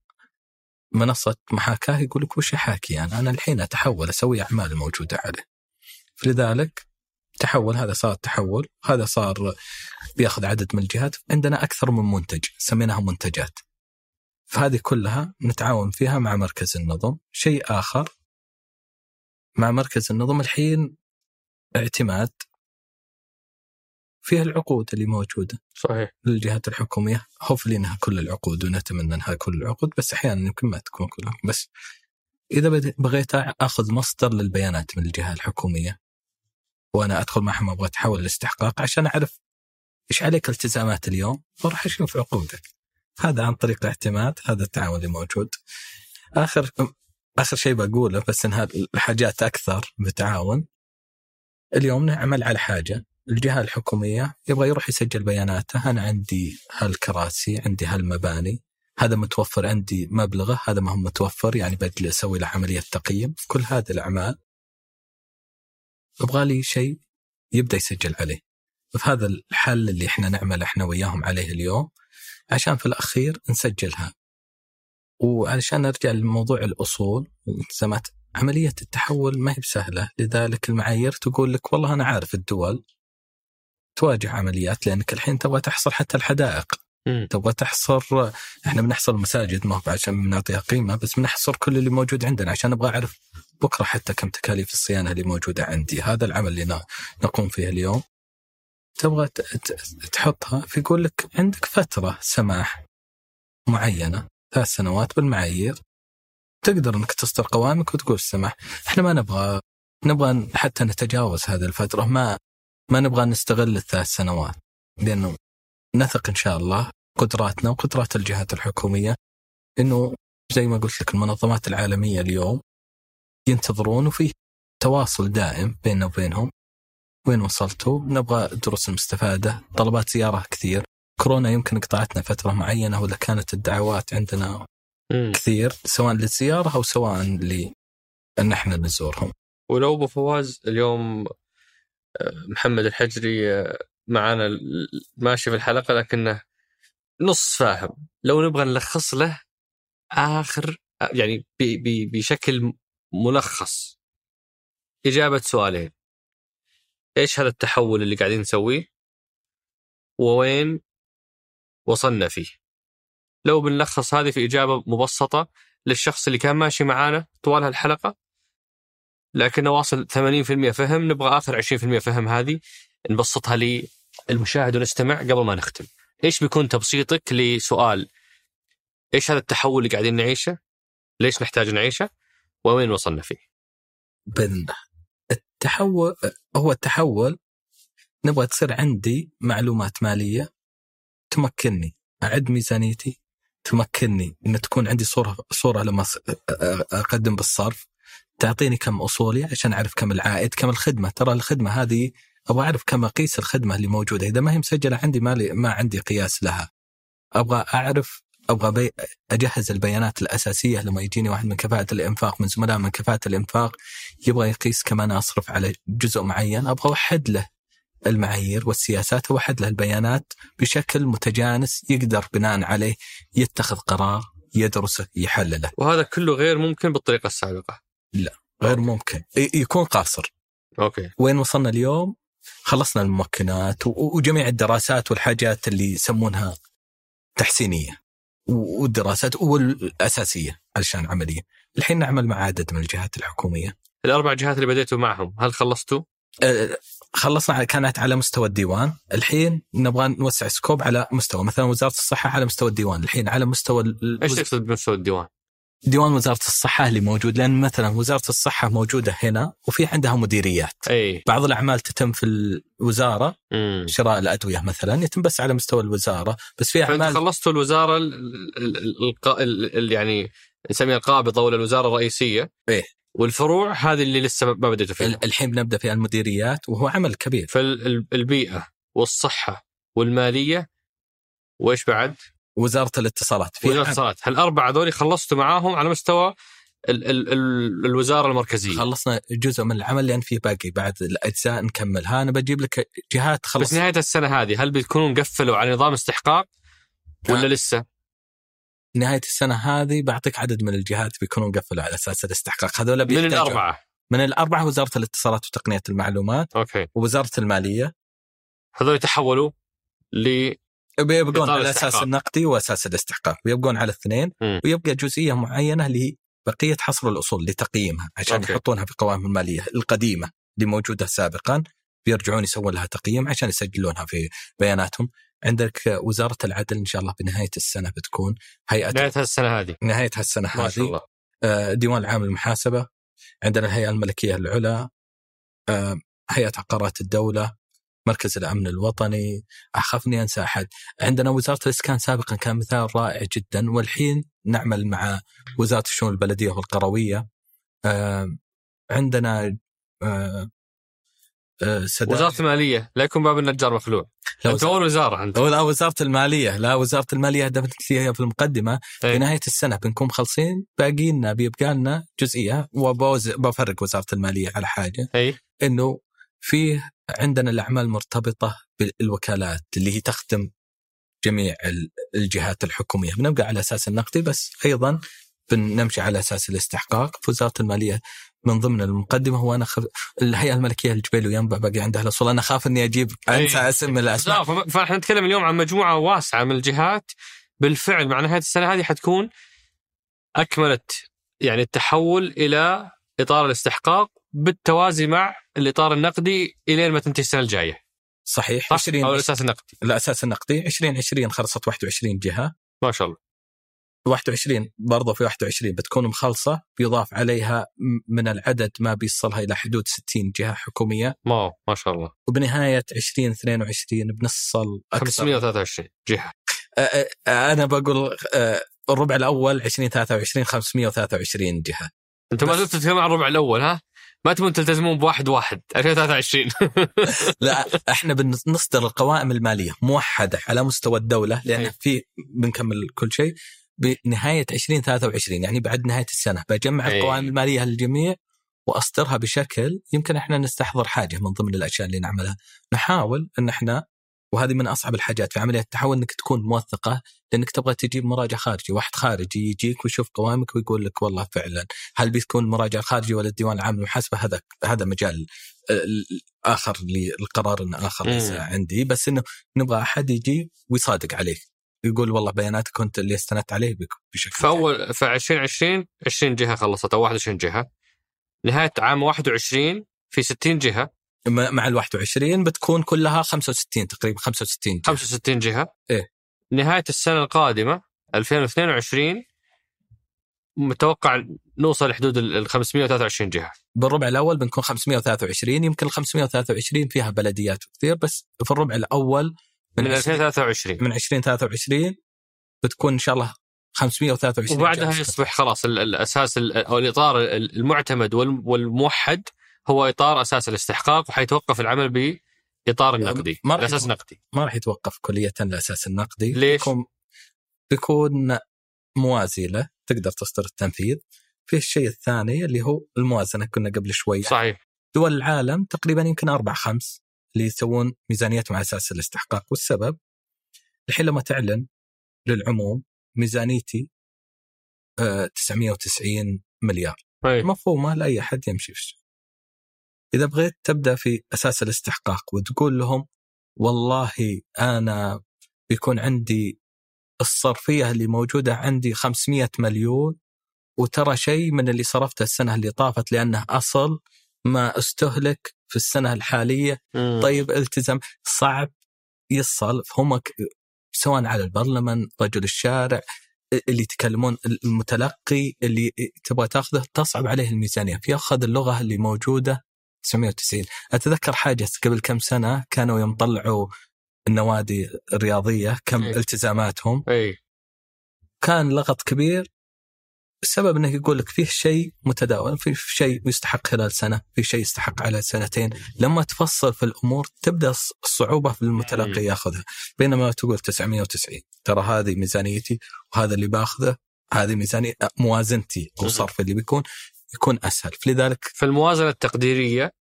منصة محاكاة يقول لك وش احاكي يعني أنا الحين أتحول أسوي أعمال الموجوده عليه. فلذلك تحول هذا صار تحول هذا صار بياخذ عدد من الجهات. عندنا أكثر من منتج سميناها منتجات. فهذه كلها نتعاون فيها مع مركز النظم. شيء آخر مع مركز النظم الحين اعتماد فيها العقود اللي موجودة صحيح. للجهات الحكومية. هوفلي إنها كل العقود ونتمنى إنها كل العقود بس أحيانا يمكن ما تكون كلها بس إذا بغيت أخذ مصدر للبيانات من الجهة الحكومية وأنا أدخل معهم أبغى أتحول الاستحقاق عشان أعرف إيش عليك التزامات اليوم وأروح أشوف عقودك. هذا عن طريق الاعتماد هذا التعاون اللي موجود. اخر آخر شيء بقوله بس إنها الحاجات أكثر بتعاون. اليوم نعمل على حاجة. الجهة الحكومية يبغى يروح يسجل بياناته. أنا عندي هالكراسي عندي هالمباني. هذا متوفر عندي مبلغه هذا ما هو متوفر يعني بدي أسوي له عملية تقييم كل هذه الأعمال. أبغى لي شيء يبدأ يسجل عليه. فهذا الحل اللي إحنا نعمل إحنا وياهم عليه اليوم عشان في الأخير نسجلها. وعشان نرجع لموضوع الأصول والالتزامات عملية التحول ما هي بسهلة. لذلك المعايير تقول لك والله أنا عارف الدول تواجه عمليات لأنك الحين تبغى تحصر حتى الحدائق. تبغى تحصر إحنا بنحصر المساجد ما هو عشان بنعطيها قيمة بس بنحصر كل اللي موجود عندنا عشان أبغى أعرف بكرة حتى كم تكاليف الصيانة اللي موجودة عندي. هذا العمل اللي نقوم فيه اليوم. تبغى تحطها فيقول لك عندك فترة سماح معينة ثلاث سنوات بالمعايير. تقدر إنك تصدر قوائمك وتقول سماح إحنا ما نبغى نبغى حتى نتجاوز هذه الفترة ما ما نبغى نستغل الثلاث سنوات لأنه نثق إن شاء الله قدراتنا وقدرات الجهات الحكومية إنه زي ما قلت لك المنظمات العالمية اليوم ينتظرون وفي تواصل دائم بيننا وبينهم. وين وصلتوا؟ نبغى دروس المستفادة طلبات زيارة كثير. كورونا يمكن قطعتنا فترة معينة ولا كانت الدعوات عندنا. كثير سواء للزيارة أو سواء لأن إحنا نزورهم. ولو أبو فواز اليوم محمد الحجري آه، معنا ماشي في الحلقة لكنه نص فاهم. لو نبغى نلخص له آخر يعني بشكل ملخص. إجابة سؤالين. إيش هذا التحول اللي قاعدين نسويه؟ ووين وصلنا فيه؟ لو بنلخص هذه في إجابة مبسطة للشخص اللي كان ماشي معانا طوال هالحلقة لكنه واصل 80% فهم نبغى آخر 20% فهم هذه نبسطها للمشاهد ونستمع قبل ما نختم. إيش بيكون تبسيطك لسؤال إيش هذا التحول اللي قاعدين نعيشه؟ ليش نحتاج نعيشه؟ ووين وصلنا فيه؟ الله التحول هو التحول نبغى تصير عندي معلومات مالية تمكنني أعد ميزانيتي تمكنني إن تكون عندي صورة صورة لما أقدم بالصرف تعطيني كم أصولي عشان أعرف كم العائد كم الخدمة ترى الخدمة هذه أبغى أعرف كم أقيس الخدمة اللي موجودة إذا ما هي مسجلة عندي ما, ما عندي قياس لها أبغى أعرف أبغى بي أجهز البيانات الأساسية لما يجيني واحد من كفاءة الإنفاق من زملاء من كفاءة الإنفاق يبغى يقيس كم أنا أصرف على جزء معين أبغى أوحد له المعايير والسياسات أوحد له البيانات بشكل متجانس يقدر بناء عليه يتخذ قرار يدرسه يحلله. وهذا كله غير ممكن بالطريقة السابقة. لا غير ممكن يكون قاصر. أوكي. وين وصلنا اليوم؟ خلصنا الممكنات وجميع الدراسات والحاجات اللي يسمونها تحسينية والدراسات والأساسية علشان عملية. الحين نعمل مع عدد من الجهات الحكومية. الأربع جهات اللي بديتوا معهم هل خلصتوا؟ أه خلصنا كانت على مستوى الديوان الحين نبغى نوسع scope على مستوى مثلا وزارة الصحة على مستوى الديوان الحين على مستوى إيش تقصد بمستوى الديوان؟ ديوان وزارة الصحة اللي موجود لأن مثلا وزارة الصحة موجودة هنا وفي عندها مديريات إي بعض الأعمال تتم في الوزارة مم. شراء الأدوية مثلا يتم بس على مستوى الوزارة بس في أعمال خلصتوا الوزارة ال ال ال ال ال يعني نسميها القابضة ولا الوزارة الرئيسية إيه. والفروع هذه اللي لسه ما بديتوا فيها ال- الحين بنبدا في المديريات وهو عمل كبير فالبيئه والصحة والمالية وإيش بعد؟ وزارة الاتصالات. في وزارة الاتصالات. هالأربعة هذول خلصتوا معاهم على مستوى ال ال ال الوزارة المركزية. خلصنا جزء من العمل لأن في باقي بعد الأجزاء نكملها أنا بجيب لك جهات بس خلص نهاية السنة هذه هل بتكونوا قفلوا على نظام استحقاق؟ ولا نعم. لسه؟ نهاية السنة هذه بعطيك عدد من الجهات بيكونوا مقفلوا على أساس الاستحقاق. هذول من الأربعة؟ من الأربعة وزارة الاتصالات وتقنية المعلومات okay. ووزارة المالية. هذول تحولوا ل بيبقون على. أساس النقدي وأساس الاستحقاق ويبقون على الاثنين. ويبقى جزئية معينة اللي هي بقيه حصر الأصول لتقييمها عشان okay. يحطونها في القوائم المالية القديمة اللي موجودة سابقا بيرجعون يسوون لها تقييم عشان يسجلونها في بياناتهم عندك وزارة العدل إن شاء الله بنهاية السنة بتكون هيئة نهاية السنة هذه نهاية هالسنة ما شاء هذه الله آه، ديوان العام للمحاسبة عندنا الهيئة الملكية العلى آه، هيئة عقارات الدولة مركز الأمن الوطني. اخاف اني أنسى أحد. عندنا وزارة الإسكان سابقا كان مثال رائع جدا والحين نعمل مع وزارة الشؤون البلدية والقروية. عندنا سداد. وزارة المالية لا يكون باب النجار مخلوع. لا أنت أول وزارة أنت. لا وزارة المالية. لا وزارة المالية دفنت فيها في المقدمة. في إيه. نهاية السنة بنكون مخلصين باقي لنا بيبقى لنا جزئية وبفرق وزارة المالية على حاجة. اي إنه فيه عندنا الأعمال المرتبطه بالوكالات اللي هي تخدم جميع ال- الجهات الحكومية. بنبقى على أساس النقدي بس أيضا بنمشي على أساس الاستحقاق. في وزارة المالية من ضمن المقدمة هو أنا خف... الهيئة الملكية الجبيل وينبع باقي عندها الأصول. أنا اخاف إني أجيب أنسى إيه. اسم الأسماء. لا فم- فاحنا نتكلم اليوم عن مجموعة واسعة من الجهات. بالفعل مع نهايه السنة هذه حتكون أكملت يعني التحول إلى إطار الاستحقاق. بالتوازي مع الإطار النقدي إلين ما تنتهي السنة الجاية. صحيح صح؟ 20 أو الاساس النقدي. الاساس النقدي. 2020 خلصت 21 جهة. ما شاء الله. 21 برضه في 21 بتكون مخلصة بيضاف عليها من العدد ما بيصلها إلى حدود 60 جهة حكومية. ما ما شاء الله. وبنهاية 2022 بنصل أكثر. 523 جهة. أنا بقول الربع الأول 2023 523 جهة. أنتم ما زلتوا تتكلمون عن الربع الأول ها؟ ما تبون تلتزمون بواحد واحد 2023 لا إحنا بنصدر القوائم المالية موحدة على مستوى الدولة لأن أي. في بنكمل كل شيء بنهاية 2023 يعني بعد نهاية السنة بجمع أي. القوائم المالية للجميع وأصدرها بشكل يمكن إحنا نستحضر حاجة من ضمن الأشياء اللي نعملها نحاول إن إحنا وهذه من أصعب الحاجات في عملية التحول إنك تكون موثقة لأنك تبغى تجيب مراجع خارجي، واحد خارجي يجيك ويشوف قوائمك ويقول لك والله فعلا هل بيكون المراجع الخارجي ولا الديوان العام للمحاسبه هذا هذا مجال آه، آخر للقرار آخر ليس. عندي. بس إنه نبغى أحد يجي ويصادق عليك. يقول والله بياناتك كنت اللي استندت عليه بشكل فأول في 2020 20 جهة خلصت أو 21 جهة. نهاية عام 21 في 60 جهة. مع ال 21 بتكون كلها 65 تقريبا 65 جهة. 65 جهة إيه. نهاية السنة القادمة 2022 متوقع نوصل لحدود ال 523 جهة بالربع الأول بنكون 523 يمكن ال 523 فيها بلديات كثير بس في الربع الأول من, من 2023 من 2023 بتكون إن شاء الله 523 وبعدها يصبح خلاص الأساس أو الإطار المعتمد والموحد هو إطار أساس الاستحقاق وحيتوقف العمل بإطار النقدي. ما الأساس النقدي. ما راح يتوقف كليا الاساس النقدي. ليش؟ بيكون, بيكون موازي له تقدر تصدر التنفيذ. في الشيء الثاني اللي هو الموازنة كنا قبل شوي. صحيح. دول العالم تقريبا يمكن أربع خمس اللي يسوون ميزانيتهم على أساس الاستحقاق. والسبب؟ الحين لما تعلن للعموم ميزانيتي 990 آه، مليار. أي. مفهومة لاي أحد يمشي في السوق إذا بغيت تبدأ في أساس الاستحقاق وتقول لهم والله أنا بيكون عندي الصرفية اللي موجودة عندي 500 مليون وترى شيء من اللي صرفته السنة اللي طافت لأنه أصل ما استهلك في السنة الحالية. مم. طيب التزم صعب يصل هم سواء على البرلمان رجل الشارع اللي يتكلمون المتلقي اللي تبغى تاخذه تصعب عليه الميزانية. فياخذ اللغة اللي موجودة 990 أتذكر حاجة قبل كم سنة كانوا يوم طلعوا النوادي الرياضية كم أي. التزاماتهم. اي كان لغط كبير. السبب انه يقول لك فيه شيء متداول في شيء يستحق خلال سنة في شيء يستحق على سنتين. لما تفصل في الأمور تبدأ الصعوبة في المتلقي يأخذها. بينما تقول 990 ترى هذه ميزانيتي وهذا اللي باخذه هذه ميزانية موازنتي أو صرفي اللي بيكون. يكون أسهل فلذلك فالموازنه التقديرية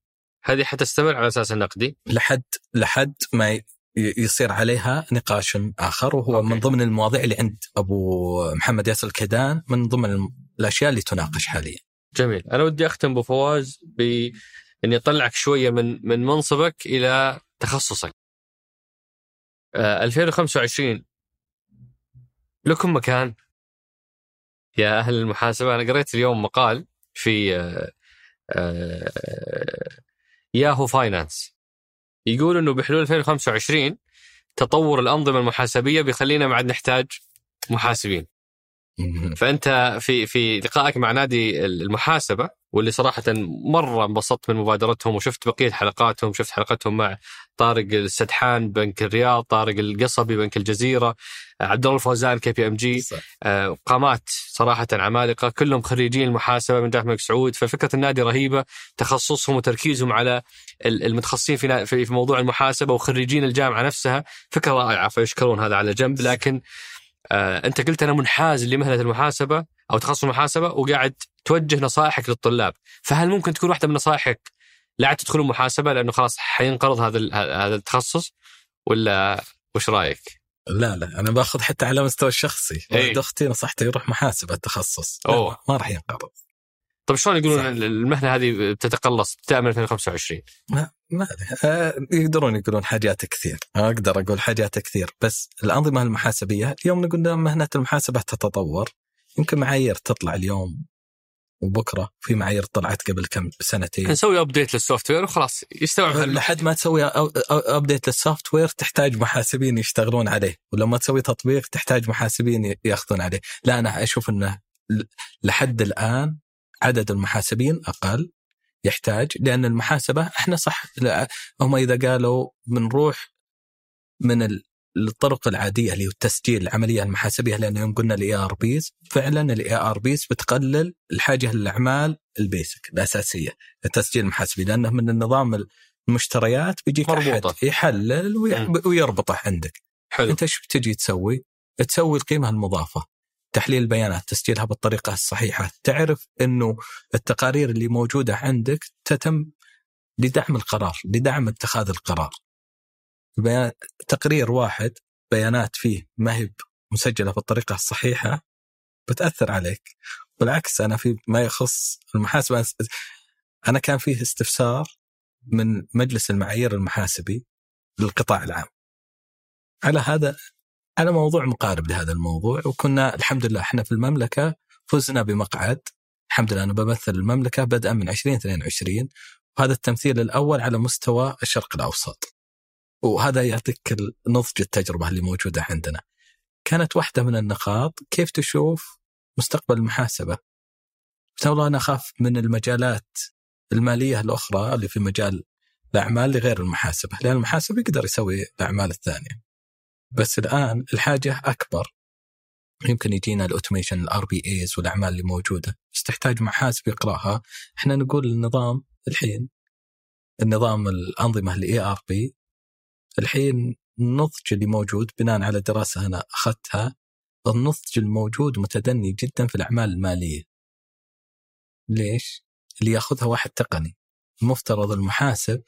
هذه حتستمر على أساس النقدي لحد لحد ما يصير عليها نقاش آخر وهو أوكي. من ضمن المواضيع اللي عند أبو محمد ياسر الكيدان من ضمن الأشياء اللي تناقش حاليا. جميل، أنا ودي أختم بفواز ب اني اطلعك شوية من من منصبك إلى تخصصك. آه 2025 لكم مكان يا أهل المحاسبة أنا قريت اليوم مقال في آه آه Yahoo Finance يقول إنه بحلول 2025 تطور الأنظمة المحاسبية بيخلينا ما عاد نحتاج محاسبين. فأنت في في لقائك مع نادي المحاسبة واللي صراحة مرة انبسطت من مبادرتهم وشفت بقية حلقاتهم شفت حلقتهم مع طارق السدحان بنك الرياض طارق القصبي بنك الجزيرة عبد الله الفوزان KPMG. آه، قامات صراحة عمالقة كلهم خريجين المحاسبه من جامعة الملك سعود. ففكرة النادي رهيبة تخصصهم وتركيزهم على المتخصصين في في موضوع المحاسبة وخريجين الجامعة نفسها فكرة رائعة فيشكرون هذا على جنب. لكن آه انت قلت أنا منحاز لمهنة المحاسبة. أو تخصص المحاسبة وقاعد توجه نصائحك للطلاب، فهل ممكن تكون واحدة من نصائحك لا عاد تدخلون محاسبه لأنه خلاص حينقرض هذا هذا التخصص؟ ولا وش رأيك؟ لا لا أنا باخذ حتى على مستوى الشخصي. إيه. ولد أختي نصحته يروح محاسبة التخصص. أوه. ما راح ينقرض. طيب شلون يقولون المهنة هذه بتتقلص من 2025 ما ما آه يقدرون يقولون حاجات كثير. أقدر أقول حاجات كثير. بس الأنظمة المحاسبية اليوم نقول مهنة المحاسبة تتطور يمكن معايير تطلع اليوم وبكرة في معايير طلعت قبل كم سنتين. نسوي update لل software وخلاص يستوعب لحد ما تسوي update لل software تحتاج محاسبين يشتغلون عليه ولما تسوي تطبيق تحتاج محاسبين ياخذون عليه. لا أنا أشوف إنه لحد الآن عدد المحاسبين أقل يحتاج لأن المحاسبة إحنا صح هم إذا قالوا بنروح من الطرق العادية اللي هو التسجيل العملية المحاسبية لأن يوم قلنا ال ERPs فعلا ال ERPs بتقلل الحاجة للأعمال ال basic الأساسية التسجيل المحاسبي لأنه من النظام المشتريات بيجيك مربوطة. احد يحلل ويربطه عندك حلو. أنت إيش بتجي تسوي؟ تسوي القيمة المضافة تحليل البيانات تسجيلها بالطريقة الصحيحة تعرف أنه التقارير اللي موجودة عندك تتم لدعم القرار لدعم اتخاذ القرار تقرير واحد بيانات فيه ما هي مسجلة بالطريقة الصحيحة بتأثر عليك. بالعكس أنا في ما يخص المحاسبة أنا كان فيه استفسار من مجلس المعايير المحاسبي للقطاع العام. على هذا على موضوع مقارب لهذا الموضوع وكنا الحمد لله إحنا في المملكة فزنا بمقعد. الحمد لله أنا بمثل المملكة بدءا من 2022 وهذا التمثيل الأول على مستوى الشرق الأوسط. وهذا يعطيك نضج التجربة اللي موجودة عندنا. كانت واحدة من النقاط كيف تشوف مستقبل المحاسبة قلت والله أنا أخاف من المجالات المالية الأخرى اللي في مجال الأعمال لغير المحاسبة، لأن المحاسب يقدر يسوي الأعمال الثانية. بس الآن الحاجة أكبر يمكن يجينا ال automation ال RPAs والأعمال اللي موجودة بس تحتاج محاسب يقراها إحنا نقول النظام الحين النظام الأنظمة ال ERP الحين النضج اللي موجود بناء على دراسة أنا أخذتها النضج الموجود متدني جدا في الأعمال المالية. ليش؟ اللي يأخذها واحد تقني. المفترض المحاسب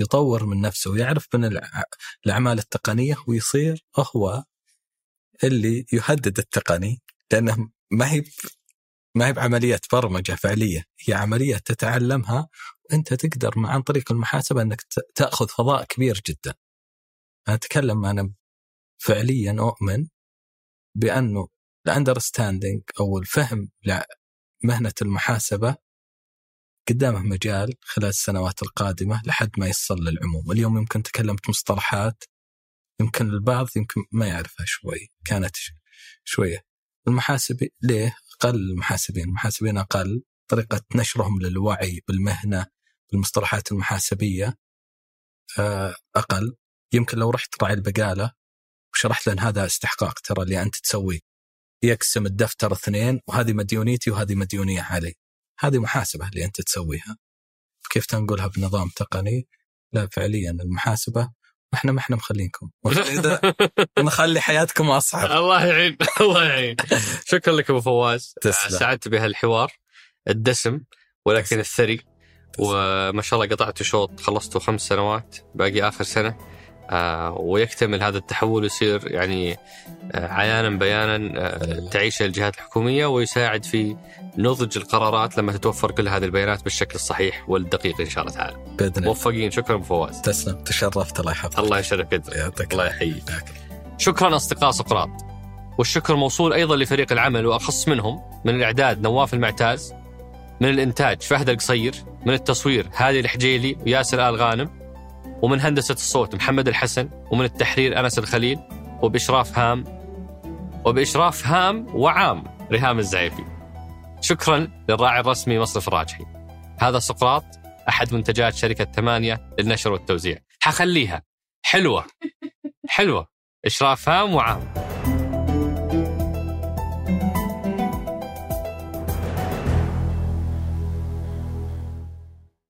يطور من نفسه ويعرف من الأعمال التقنية ويصير هو اللي يهدد التقني لأنه ما هي ما هي بعمليات برمجة فعلية، هي عملية تتعلمها وأنت تقدر عن طريق المحاسبة أنك تأخذ فضاء كبير جدا. أتكلم أنا فعليا أؤمن بأنه الاندرستاندينج أو الفهم لمهنة المحاسبة قدامه مجال خلال السنوات القادمة لحد ما يصل للعموم، اليوم يمكن تكلمت مصطلحات يمكن البعض يمكن ما يعرفها شوي، كانت شوية. المحاسبين ليه؟ أقل المحاسبين، المحاسبين أقل، طريقة نشرهم للوعي بالمهنة بالمصطلحات المحاسبية آه، أقل، يمكن لو رحت راعي البقالة وشرحت له ان هذا استحقاق ترى اللي أنت تسويه. يقسم الدفتر اثنين وهذه مديونيتي وهذه مديونية علي. هذه محاسبة اللي أنت تسويها. كيف تنقلها بنظام تقني؟ لا فعليا المحاسبة. إحنا ما إحنا مخلينكم. نخلي حياتكم أصعب. الله يعين الله يعين. شكرا لك أبو فواز. سعدت بهالحوار. الدسم ولكن الثري. وما شاء الله قطعت شوط خلصته خمس سنوات باقي آخر سنة. آه ويكتمل هذا التحول ويصير يعني آه عيانا بيانا آه تعيش الجهات الحكومية ويساعد في نضج القرارات لما تتوفر كل هذه البيانات بالشكل الصحيح والدقيق إن شاء الله تعالى. بإذن الله. موفقين شكرا أبو فواز. تسلم تشرفت الله يحفظك. الله يشرف قدرك. الله يحييك. شكرا أصدقاء سقراط. والشكر موصول أيضا لفريق العمل وأخص منهم من الإعداد نواف المعتاز من الإنتاج فهد القصير من التصوير هادي الحجيلي وياسر آل غانم ومن هندسة الصوت محمد الحسن ومن التحرير أنس الخليل وبإشراف هام وبإشراف هام وعام ريهام الزعيفي. شكرا للراعي الرسمي مصرف الراجحي. هذا سقراط أحد منتجات شركة ثمانية للنشر والتوزيع. حخليها. حلوة. حلوة. إشراف هام وعام.